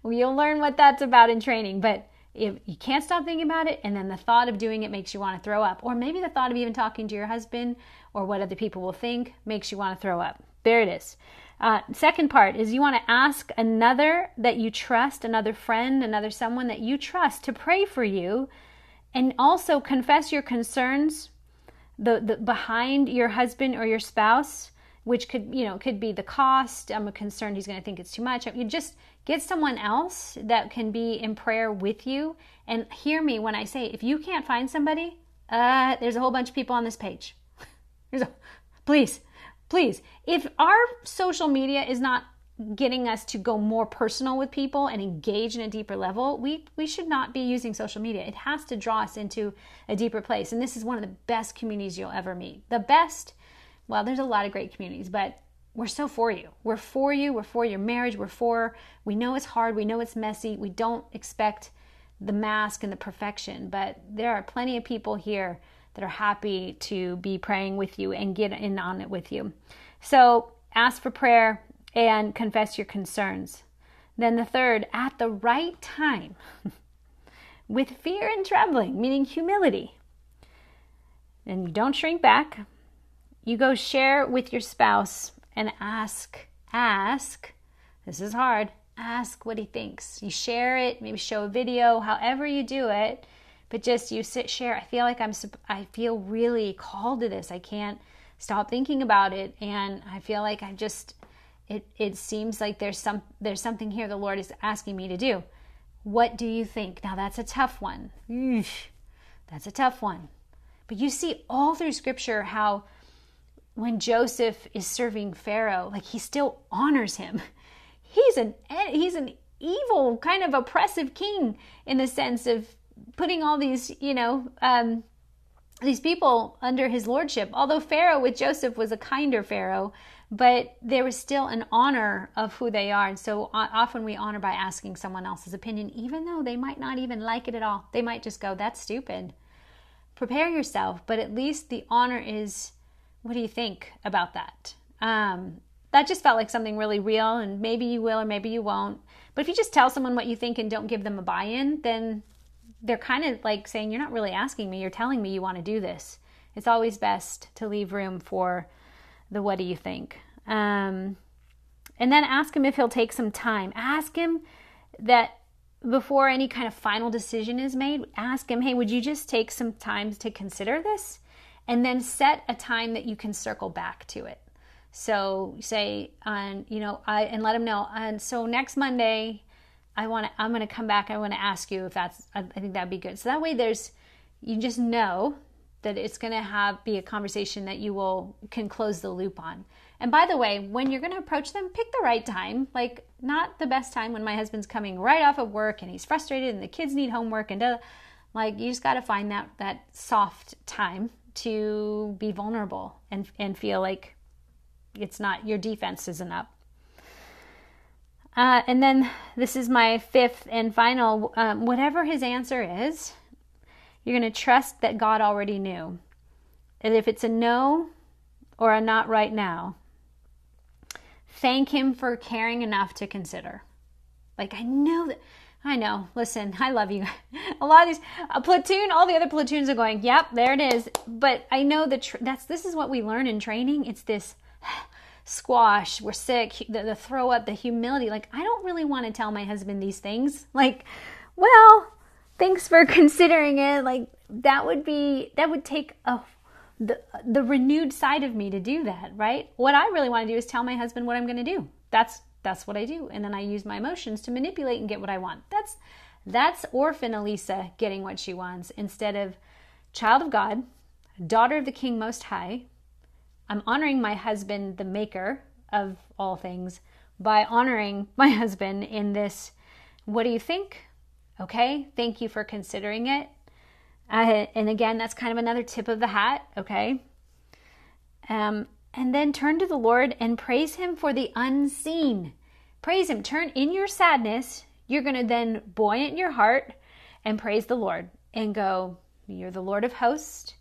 well, you'll learn what that's about in training, but if you can't stop thinking about it and then the thought of doing it makes you want to throw up. Or maybe the thought of even talking to your husband or what other people will think makes you want to throw up. There it is. Uh, second part is you want to ask another that you trust another friend another someone that you trust to pray for you and also confess your concerns the, the behind your husband or your spouse which could you know could be the cost i'm concerned he's going to think it's too much you just Get someone else that can be in prayer with you. And hear me when I say, if you can't find somebody, uh, there's a whole bunch of people on this page. a, please, please. If our social media is not getting us to go more personal with people and engage in a deeper level, we, we should not be using social media. It has to draw us into a deeper place. And this is one of the best communities you'll ever meet. The best, well, there's a lot of great communities, but we're so for you. We're for you. We're for your marriage. We're for, we know it's hard. We know it's messy. We don't expect the mask and the perfection, but there are plenty of people here that are happy to be praying with you and get in on it with you. So ask for prayer and confess your concerns. Then the third, at the right time, with fear and trembling, meaning humility. And you don't shrink back. You go share with your spouse and ask, ask, this is hard, ask what he thinks. You share it, maybe show a video, however you do it, but just you sit, share. I feel like I'm, I feel really called to this. I can't stop thinking about it. And I feel like I just, it, it seems like there's some, there's something here the Lord is asking me to do. What do you think? Now that's a tough one. That's a tough one. But you see all through scripture how when Joseph is serving Pharaoh, like he still honors him. He's an he's an evil kind of oppressive king in the sense of putting all these, you know, um, these people under his lordship. Although Pharaoh with Joseph was a kinder Pharaoh, but there was still an honor of who they are. And so often we honor by asking someone else's opinion, even though they might not even like it at all. They might just go, that's stupid. Prepare yourself, but at least the honor is what do you think about that? Um, that just felt like something really real, and maybe you will or maybe you won't. But if you just tell someone what you think and don't give them a buy in, then they're kind of like saying, You're not really asking me, you're telling me you want to do this. It's always best to leave room for the what do you think. Um, and then ask him if he'll take some time. Ask him that before any kind of final decision is made, ask him, Hey, would you just take some time to consider this? And then set a time that you can circle back to it. So say on, you know, I and let them know. And so next Monday, I want to. I'm going to come back. I want to ask you if that's. I, think that'd be good. So that way, there's you just know that it's going to have be a conversation that you will can close the loop on. And by the way, when you're going to approach them, pick the right time. Like not the best time when my husband's coming right off of work and he's frustrated and the kids need homework and uh, like you just got to find that that soft time to be vulnerable and, and feel like it's not your defense isn't up. Uh, and then this is my fifth and final. Um, whatever his answer is, you're going to trust that God already knew. And if it's a no or a not right now, thank Him for caring enough to consider. Like, I know that I know. Listen, I love you. a lot of these a platoon, all the other platoons are going, "Yep, there it is." But I know that tr- that's this is what we learn in training. It's this squash, we're sick, the, the throw up, the humility. Like I don't really want to tell my husband these things. Like, well, thanks for considering it. Like that would be that would take a the the renewed side of me to do that, right? What I really want to do is tell my husband what I'm going to do. That's that's what I do. And then I use my emotions to manipulate and get what I want. That's that's orphan Alisa getting what she wants instead of child of God, daughter of the King Most High. I'm honoring my husband, the maker of all things, by honoring my husband in this. What do you think? Okay, thank you for considering it. Uh, and again, that's kind of another tip of the hat. Okay. Um, and then turn to the Lord and praise Him for the unseen. Praise Him. Turn in your sadness. You're going to then buoyant your heart and praise the Lord and go, You're the Lord of hosts.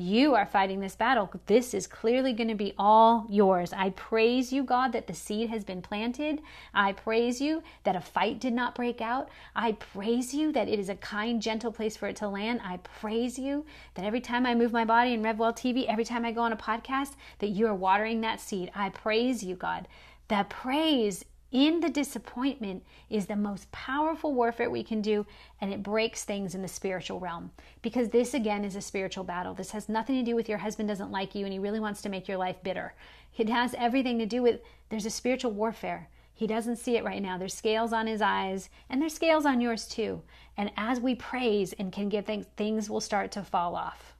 You are fighting this battle. This is clearly going to be all yours. I praise you, God, that the seed has been planted. I praise you that a fight did not break out. I praise you that it is a kind, gentle place for it to land. I praise you that every time I move my body in RevWell TV, every time I go on a podcast, that you are watering that seed. I praise you, God. That praise in the disappointment is the most powerful warfare we can do, and it breaks things in the spiritual realm. Because this, again, is a spiritual battle. This has nothing to do with your husband doesn't like you and he really wants to make your life bitter. It has everything to do with there's a spiritual warfare. He doesn't see it right now. There's scales on his eyes, and there's scales on yours too. And as we praise and can give things, things will start to fall off.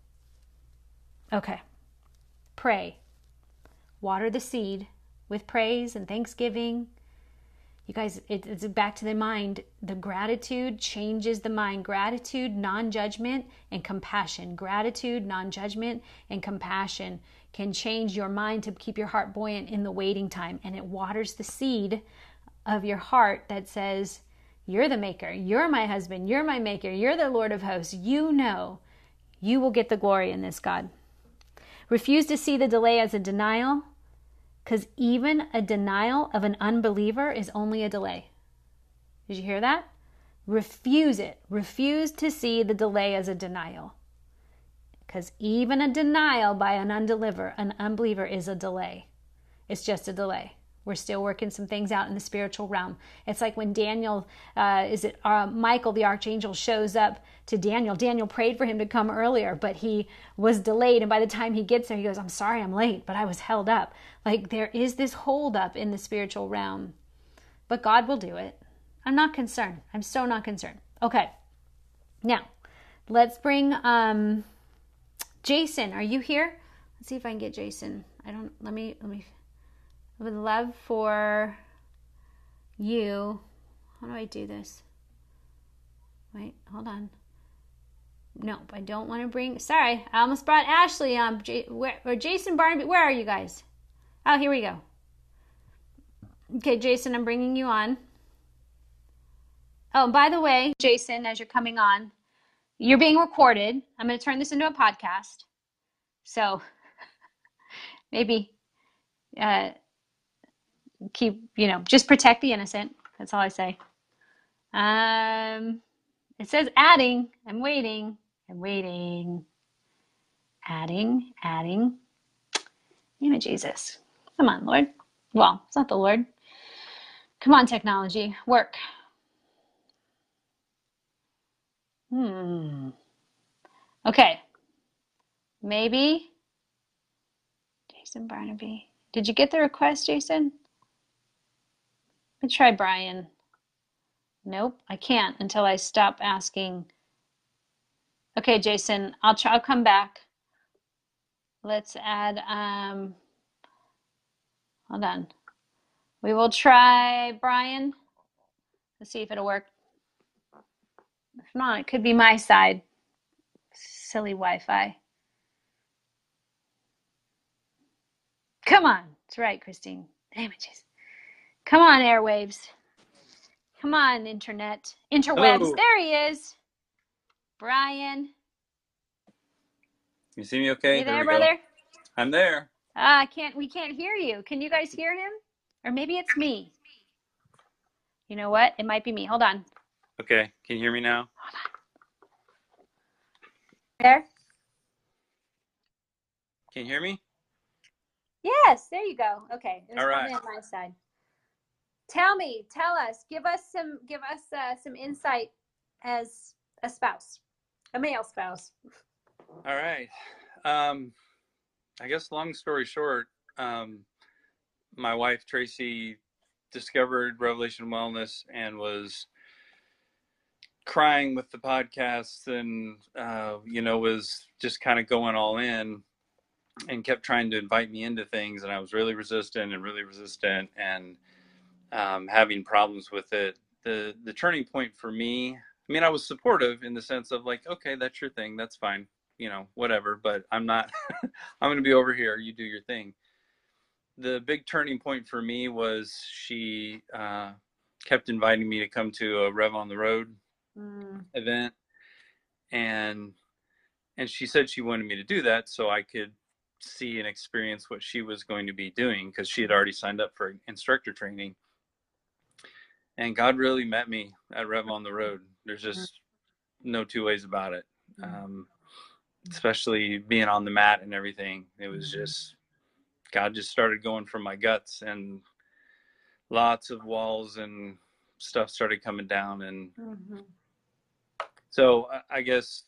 Okay. Pray. Water the seed with praise and thanksgiving you guys, it, it's back to the mind. The gratitude changes the mind. Gratitude, non judgment, and compassion. Gratitude, non judgment, and compassion can change your mind to keep your heart buoyant in the waiting time. And it waters the seed of your heart that says, You're the maker. You're my husband. You're my maker. You're the Lord of hosts. You know you will get the glory in this, God. Refuse to see the delay as a denial because even a denial of an unbeliever is only a delay. Did you hear that? Refuse it. Refuse to see the delay as a denial. Because even a denial by an unbeliever, an unbeliever is a delay. It's just a delay. We're still working some things out in the spiritual realm. It's like when Daniel, uh, is it uh, Michael the archangel, shows up to Daniel. Daniel prayed for him to come earlier, but he was delayed. And by the time he gets there, he goes, I'm sorry I'm late, but I was held up. Like there is this hold up in the spiritual realm. But God will do it. I'm not concerned. I'm so not concerned. Okay. Now, let's bring um, Jason. Are you here? Let's see if I can get Jason. I don't. Let me. Let me. Would love for you. How do I do this? Wait, hold on. Nope, I don't want to bring. Sorry, I almost brought Ashley on. J, where, or Jason Barnaby. Where are you guys? Oh, here we go. Okay, Jason, I'm bringing you on. Oh, by the way, Jason, as you're coming on, you're being recorded. I'm going to turn this into a podcast. So maybe uh, keep, you know, just protect the innocent. That's all I say. Um, it says adding. I'm waiting. I'm waiting. Adding, adding. Name of Jesus. Come on, Lord. Well, it's not the Lord. Come on, technology. Work. Hmm. Okay. Maybe. Jason Barnaby. Did you get the request, Jason? Let me try Brian. Nope, I can't until I stop asking. Okay, Jason, I'll try. I'll come back. Let's add. Um, hold on. We will try Brian. Let's see if it'll work. If not, it could be my side. Silly Wi-Fi. Come on. It's right, Christine. Damn it, Jason. Come on, airwaves. Come on, internet. Interwebs. Hello. There he is. Brian. You see me okay? You there, we go. brother? I'm there. Ah, I can't we can't hear you. Can you guys hear him? Or maybe it's me. You know what? It might be me. Hold on. Okay. Can you hear me now? There? Can you hear me? Yes, there you go. Okay. It was All right. on my side. Tell me, tell us, give us some give us uh, some insight as a spouse, a male spouse. All right. Um, I guess long story short, um, my wife Tracy discovered Revelation Wellness and was crying with the podcast and uh, you know was just kind of going all in and kept trying to invite me into things and I was really resistant and really resistant and um, having problems with it. The the turning point for me, I mean, I was supportive in the sense of like, okay, that's your thing, that's fine, you know, whatever. But I'm not. I'm going to be over here. You do your thing. The big turning point for me was she uh, kept inviting me to come to a Rev on the Road event, and and she said she wanted me to do that so I could see and experience what she was going to be doing because she had already signed up for instructor training and God really met me at Rev on the Road. There's just no two ways about it. Um, especially being on the mat and everything, it was just God just started going from my guts, and lots of walls and stuff started coming down. And so, I- I guess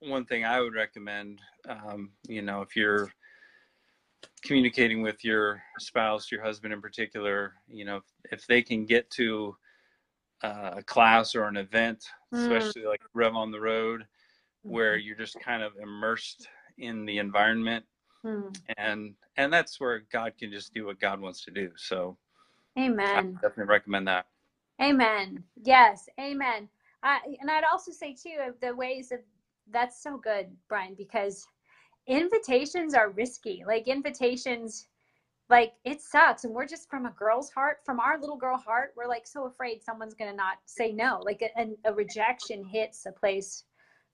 one thing I would recommend, um, you know, if you're communicating with your spouse, your husband in particular, you know, if, if they can get to uh, a class or an event, Mm. especially like Rev on the Road, where you're just kind of immersed in the environment, and and that's where God can just do what God wants to do. So I Amen. definitely recommend that. Amen. Yes. Amen. I, and I'd also say too of the ways of that's so good, Brian, because invitations are risky. Like invitations, like it sucks, and we're just from a girl's heart, from our little girl heart, we're like so afraid someone's gonna not say no. Like a, a, rejection hits a place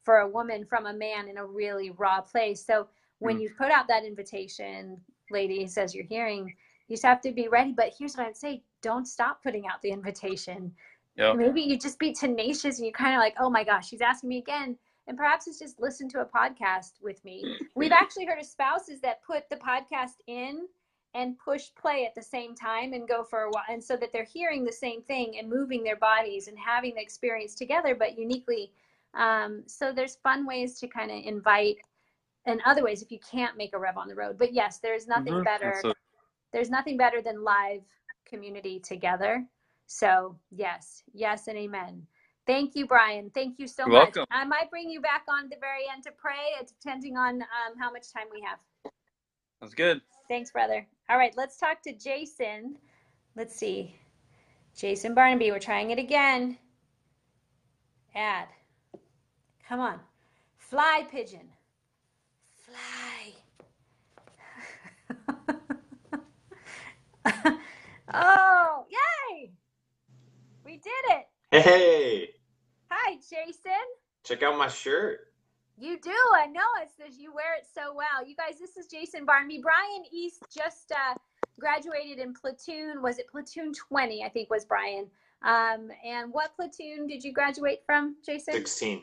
for a woman from a man in a really raw place. So when Mm. you put out that invitation, ladies, as you're hearing, you just have to be ready. But here's what I'd say: don't stop putting out the invitation Yep. maybe you just be tenacious and you're kind of like oh my gosh she's asking me again and perhaps it's just listen to a podcast with me we've actually heard of spouses that put the podcast in and push play at the same time and go for a while and so that they're hearing the same thing and moving their bodies and having the experience together but uniquely um, so there's fun ways to kind of invite and other ways if you can't make a rev on the road but yes there's nothing Mhm. better there's nothing better than live community together. So, yes, yes, and amen. Thank you, Brian. Thank you so You're much. welcome. I might bring you back on at the very end to pray, depending on um, how much time we have. Sounds good. Thanks, brother. All right, let's talk to Jason. Let's see. Jason Barnaby, we're trying it again. Add. Come on. Fly pigeon. Fly. oh, yay! We did it. Hey, Hi, Jason. check out my shirt. You do. I know it's this. You wear it so well. You guys, this is Jason Barnaby. Brian East just uh, graduated in platoon. Was it platoon 20? I think was Brian. Um, and what platoon did you graduate from, Jason? 16.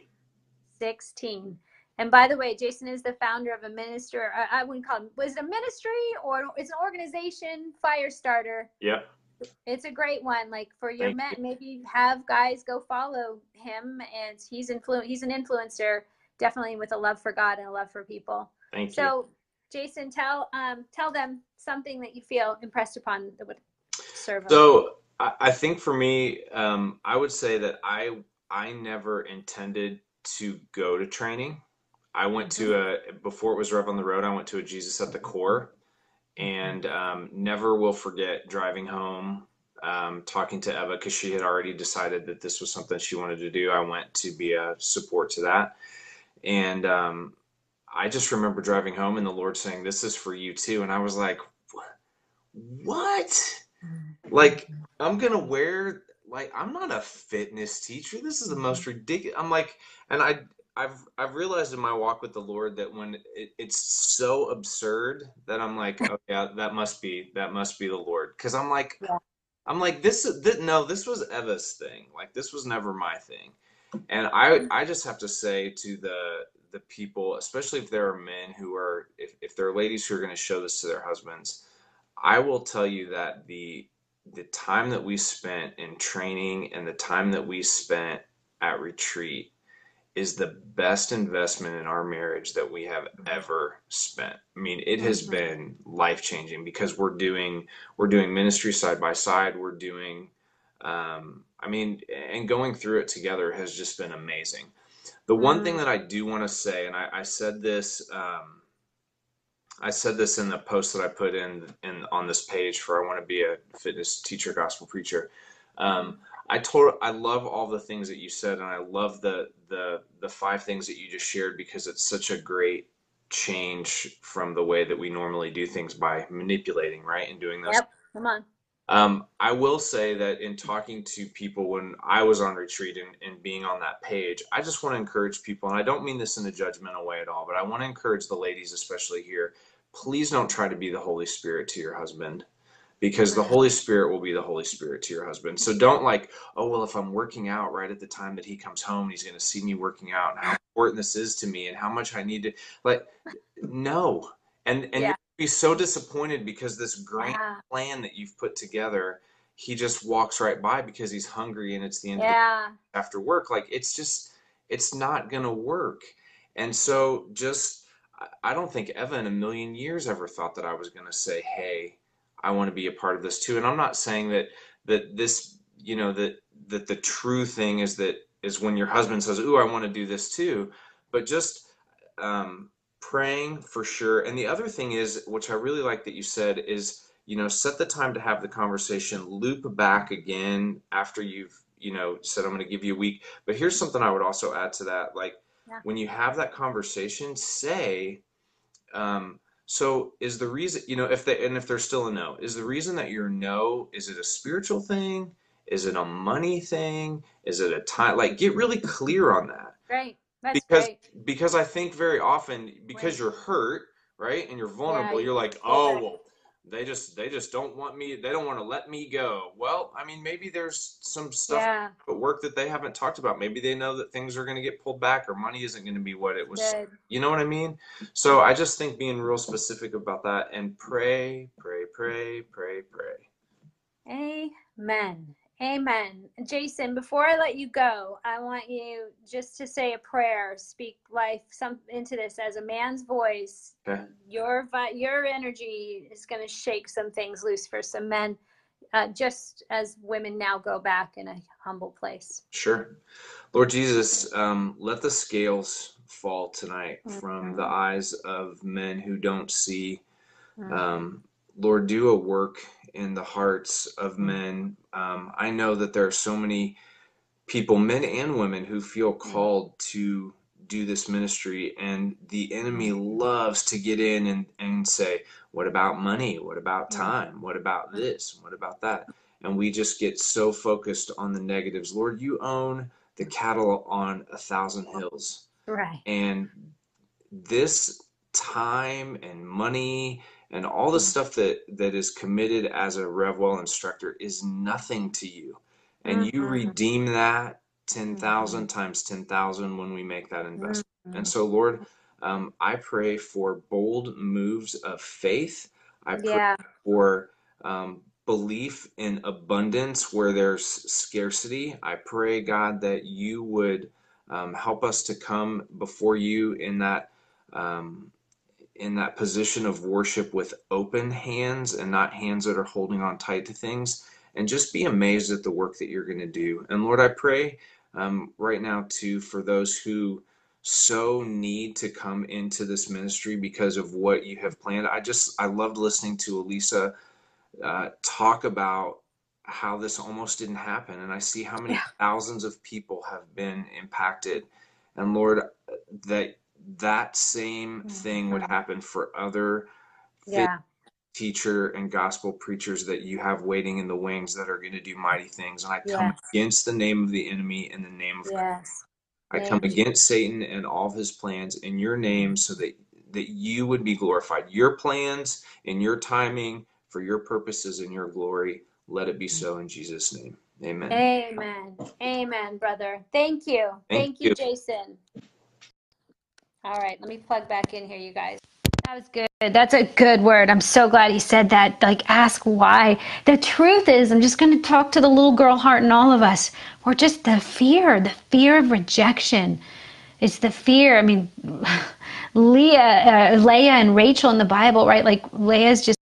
16. And by the way, Jason is the founder of a minister. I I wouldn't call him. Was it a ministry or it's an organization? Firestarter. Yep. It's a great one. Like for your Thank men, maybe have guys go follow him, and he's influ- He's an influencer, definitely with a love for God and a love for people. Thank you. So, Jason, tell um tell them something that you feel impressed upon that would serve. So I, I think for me, um, I would say that I I never intended to go to training. I went to a before it was Rev on the Road. I went to a Jesus at the Core, and um, never will forget driving home, um, talking to Eva because she had already decided that this was something she wanted to do. I went to be a support to that, and um, I just remember driving home and the Lord saying, "This is for you too," and I was like, "What?" Like I'm gonna wear like I'm not a fitness teacher. This is the most ridiculous. I'm like, and I I've I've realized in my walk with the Lord that when it, it's so absurd that I'm like, oh yeah, that must be that must be the Lord. Because I'm like, I'm like this, this. No, this was Eva's thing. Like this was never my thing. And I mm-hmm. I just have to say to the the people, especially if there are men who are if if there are ladies who are going to show this to their husbands, I will tell you that the the time that we spent in training and the time that we spent at retreat is the best investment in our marriage that we have ever spent. I mean, it has been life changing because we're doing we're doing ministry side by side. We're doing, um, I mean, and going through it together has just been amazing. The one thing that I do want to say, and I, I said this. Um, I said this in the post that I put in in on this page for I want to be a fitness teacher, gospel preacher. Um, I told I love all the things that you said, and I love the the the five things that you just shared because it's such a great change from the way that we normally do things by manipulating, right, and doing those. Yep. Come on. Um, I will say that in talking to people when I was on retreat and, and being on that page, I just want to encourage people, and I don't mean this in a judgmental way at all, but I want to encourage the ladies, especially here, please don't try to be the Holy Spirit to your husband because the Holy Spirit will be the Holy Spirit to your husband. So don't like, oh, well, if I'm working out right at the time that he comes home, he's going to see me working out and how important this is to me and how much I need to, like, no. And, and Yeah. you'll be so disappointed because this grand Yeah. plan that you've put together, he just walks right by because he's hungry and it's the end of the after work. Like it's just, it's not gonna work. And so just, I- don't think Eva in a million years ever thought that I was gonna say, hey, I want to be a part of this too. And I'm not saying that that this, you know, that that the true thing is that is when your husband says, "Ooh, I want to do this too," but just um, praying for sure. And the other thing is, which I really like that you said, is you know, set the time to have the conversation, loop back again after you've you know said, "I'm going to give you a week." But here's something I would also add to that, like Yeah. when you have that conversation, say. Um, so is the reason, you know, if they and if there's still a no, is the reason that you're no, is it a spiritual thing? Is it a money thing? Is it a time? Like get really clear on that. Great. That's Because great. because I think very often because Right. you're hurt, right? And you're vulnerable, you you're like, "Oh, well, they just they just don't want me, they don't want to let me go." Well, I mean, maybe there's some stuff Yeah. at work that they haven't talked about. Maybe they know that things are going to get pulled back or money isn't going to be what it was Good. you know what I mean? So I just think being real specific about that and pray, pray, pray, pray, pray. Amen. Amen. Jason, before I let you go, I want you just to say a prayer, speak life some into this as a man's voice. Okay. Your your energy is going to shake some things loose for some men, uh, just as women now go back in a humble place. Sure. Lord Jesus, um, let the scales fall tonight from the eyes of men who don't see Um, Lord, do a work in the hearts of mm. men. Um, I know that there are so many people, men and women, who feel mm. called to do this ministry, and the enemy mm. loves to get in and, and say, What about money? What about time? What about this? What about that? And we just get so focused on the negatives. Lord, you own the cattle on a thousand hills. Right. And this time and money and all the stuff that that is committed as a RevWell instructor is nothing to you. And you redeem that 10,000 times 10,000 when we make that investment. And so, Lord, um, I pray for bold moves of faith. I pray Yeah. for um, belief in abundance where there's scarcity. I pray, God, that you would um, help us to come before you in that um, in that position of worship with open hands and not hands that are holding on tight to things, and just be amazed at the work that you're going to do. And Lord, I pray um, right now too for those who so need to come into this ministry because of what you have planned. I just I loved listening to Alisa uh, talk about how this almost didn't happen, and I see how many thousands of people have been impacted. And Lord, that that same thing would mm-hmm. happen for other Yeah. teacher and gospel preachers that you have waiting in the wings that are going to do mighty things. And I come against the name of the enemy in the name of Yes. I Name come of against Satan and all of his plans in your name so that that you would be glorified. Your plans and your timing for your purposes and your glory, let it be so in Jesus' name. Amen. Amen. Amen, brother. Thank you. Thank Thank you, you. Jason. All right, let me plug back in here, you guys. That was good. That's a good word. I'm so glad he said that. Like, ask why. The truth is, I'm just going to talk to the little girl heart in all of us. We're just the fear, the fear of rejection. It's the fear. I mean, Leah, uh, Leah and Rachel in the Bible, right? Like, Leah's just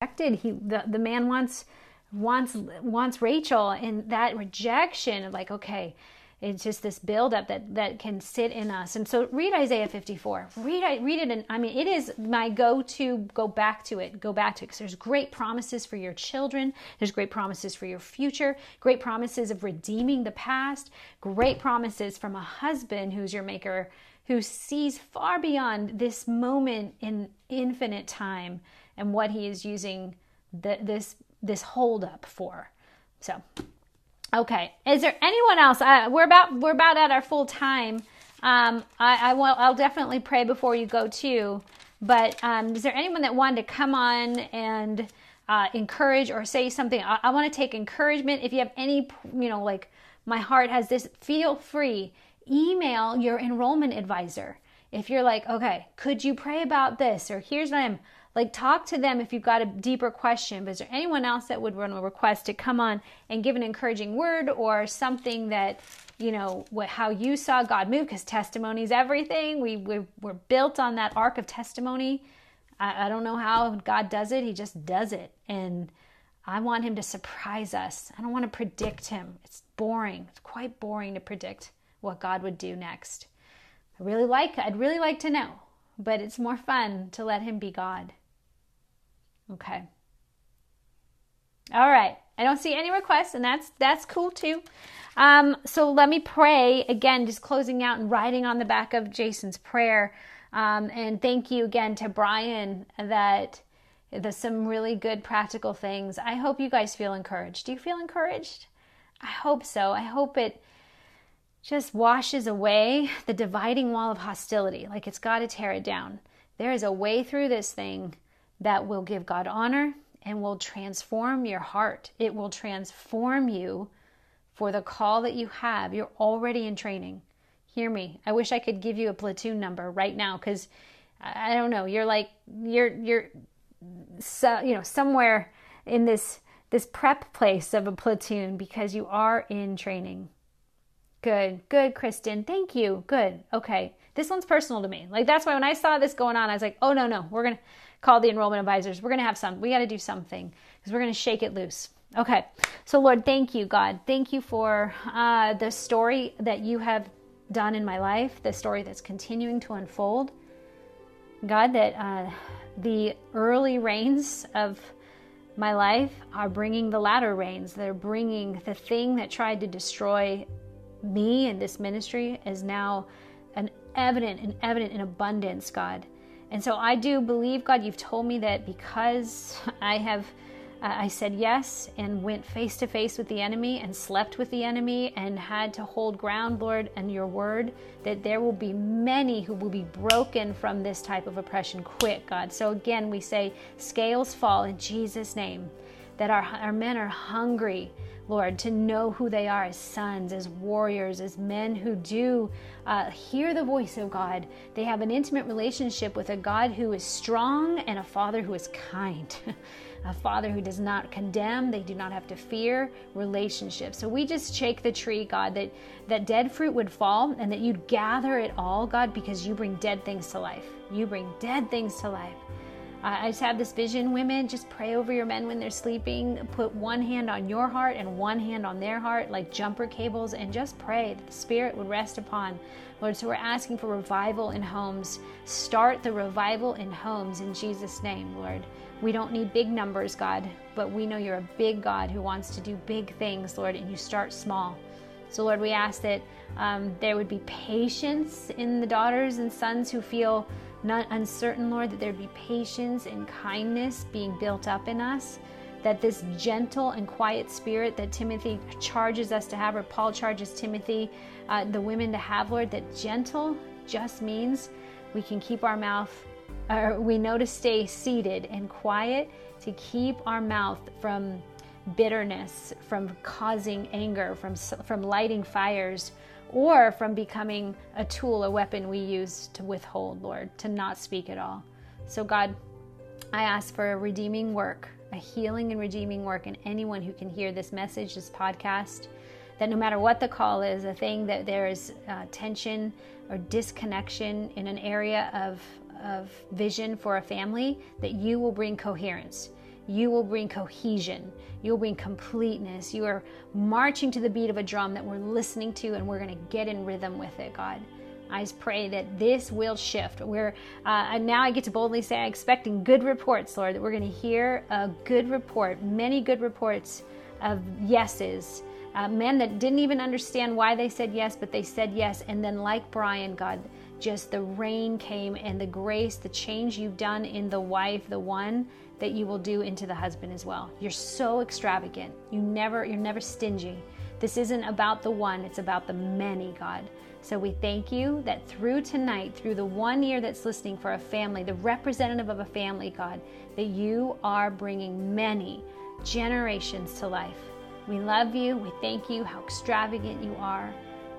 rejected. He, the, the man wants wants wants Rachel, and that rejection of like, okay, it's just this buildup that that can sit in us. And so, read Isaiah 54. Read read it, and I mean, it is my go-to. Go back to it. Go back to it because there's great promises for your children. There's great promises for your future. Great promises of redeeming the past. Great promises from a husband who's your maker, who sees far beyond this moment in infinite time and what he is using the, this this hold up for. So, okay. Is there anyone else? Uh, we're about we're about at our full time. Um, I, I will I'll definitely pray before you go too. But um, is there anyone that wanted to come on and uh, encourage or say something? I, I want to take encouragement. If you have any, you know, like my heart has this, feel free. Email your enrollment advisor. If you're like, okay, could you pray about this? Or here's what I'm like, talk to them if you've got a deeper question. But is there anyone else that would run a request to come on and give an encouraging word or something that, you know, what, how you saw God move? Because testimony is everything. We, we, we're built on that arc of testimony. I, I don't know how God does it, He just does it. And I want Him to surprise us. I don't want to predict Him. It's boring. It's quite boring to predict what God would do next. I really like, I'd really like to know, but it's more fun to let Him be God. Okay. All right. I don't see any requests, and that's that's cool too. Um, so let me pray again, just closing out and writing on the back of Jason's prayer. Um, and thank you again to Brian that there's some really good practical things. I hope you guys feel encouraged. Do you feel encouraged? I hope so. I hope it just washes away the dividing wall of hostility. Like it's got to tear it down. There is a way through this thing that will give God honor and will transform your heart. It will transform you for the call that you have. You're already in training. Hear me. I wish I could give you a platoon number right now cuz I don't know. You're like you're you're so, you know somewhere in this this prep place of a platoon because you are in training. Good. Good, Kristen. Thank you. Good. Okay. This one's personal to me. Like that's why when I saw this going on, I was like, "Oh no, no. We're to call the enrollment advisors. We're going to have some. We got to do something because we're going to shake it loose." Okay. So Lord, thank you, God. Thank you for uh, the story that you have done in my life, the story that's continuing to unfold. God, that uh, the early rains of my life are bringing the latter rains. They're bringing the thing that tried to destroy me and this ministry is now an evident and evident in abundance, God. And so I do believe, God, you've told me that because I have uh, I said yes and went face to face with the enemy and slept with the enemy and had to hold ground, Lord, and your word that there will be many who will be broken from this type of oppression quick, God. So again, we say scales fall in Jesus' name, that our, our men are hungry. Lord, to know who they are as sons, as warriors, as men who do uh, hear the voice of God. They have an intimate relationship with a God who is strong and a Father who is kind. a father who does not condemn they do not have to fear relationships so we just shake the tree god that that dead fruit would fall and that you'd gather it all god because you bring dead things to life you bring dead things to life I just have this vision, women, just pray over your men when they're sleeping. Put one hand on your heart and one hand on their heart, like jumper cables, and just pray that the Spirit would rest upon. Lord, so we're asking for revival in homes. Start the revival in homes in Jesus' name, Lord. We don't need big numbers, God, but we know you're a big God who wants to do big things, Lord, and you start small. So, Lord, we ask that um, there would be patience in the daughters and sons who feel not uncertain, Lord, that there'd be patience and kindness being built up in us. That this gentle and quiet spirit that Timothy charges us to have, or Paul charges Timothy, uh, the women to have, Lord, that gentle just means we can keep our mouth or we know to stay seated and quiet to keep our mouth from bitterness, from causing anger, from, from lighting fires, or from becoming a tool, a weapon we use to withhold, Lord, to not speak at all. So, God, I ask for a redeeming work, a healing and redeeming work in anyone who can hear this message, this podcast. That no matter what the call is, a thing that there is uh, tension or disconnection in an area of of vision for a family, that you will bring coherence. You will bring cohesion. You will bring completeness. You are marching to the beat of a drum that we're listening to and we're going to get in rhythm with it, God. I just pray that this will shift. We're uh, and now I get to boldly say, I'm expecting good reports, Lord. That we're going to hear a good report, many good reports of yeses, uh, men that didn't even understand why they said yes, but they said yes, and then like Brian, God, just the rain came and the grace, the change you've done in the wife, the one that you will do into the husband as well. You're so extravagant. You never you're never stingy. This isn't about the one, it's about the many, God. So we thank you that through tonight, through the one year that's listening for a family, the representative of a family, God, that you are bringing many generations to life. We love you. We thank you how extravagant you are.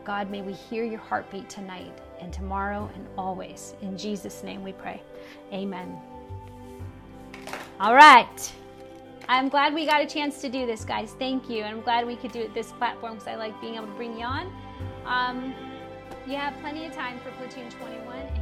God, may we hear your heartbeat tonight and tomorrow and always. In Jesus' name we pray. Amen. All right. I'm glad we got a chance to do this, guys. Thank you. And I'm glad we could do it this platform because I like being able to bring you on. Um, you have plenty of time for Platoon 21.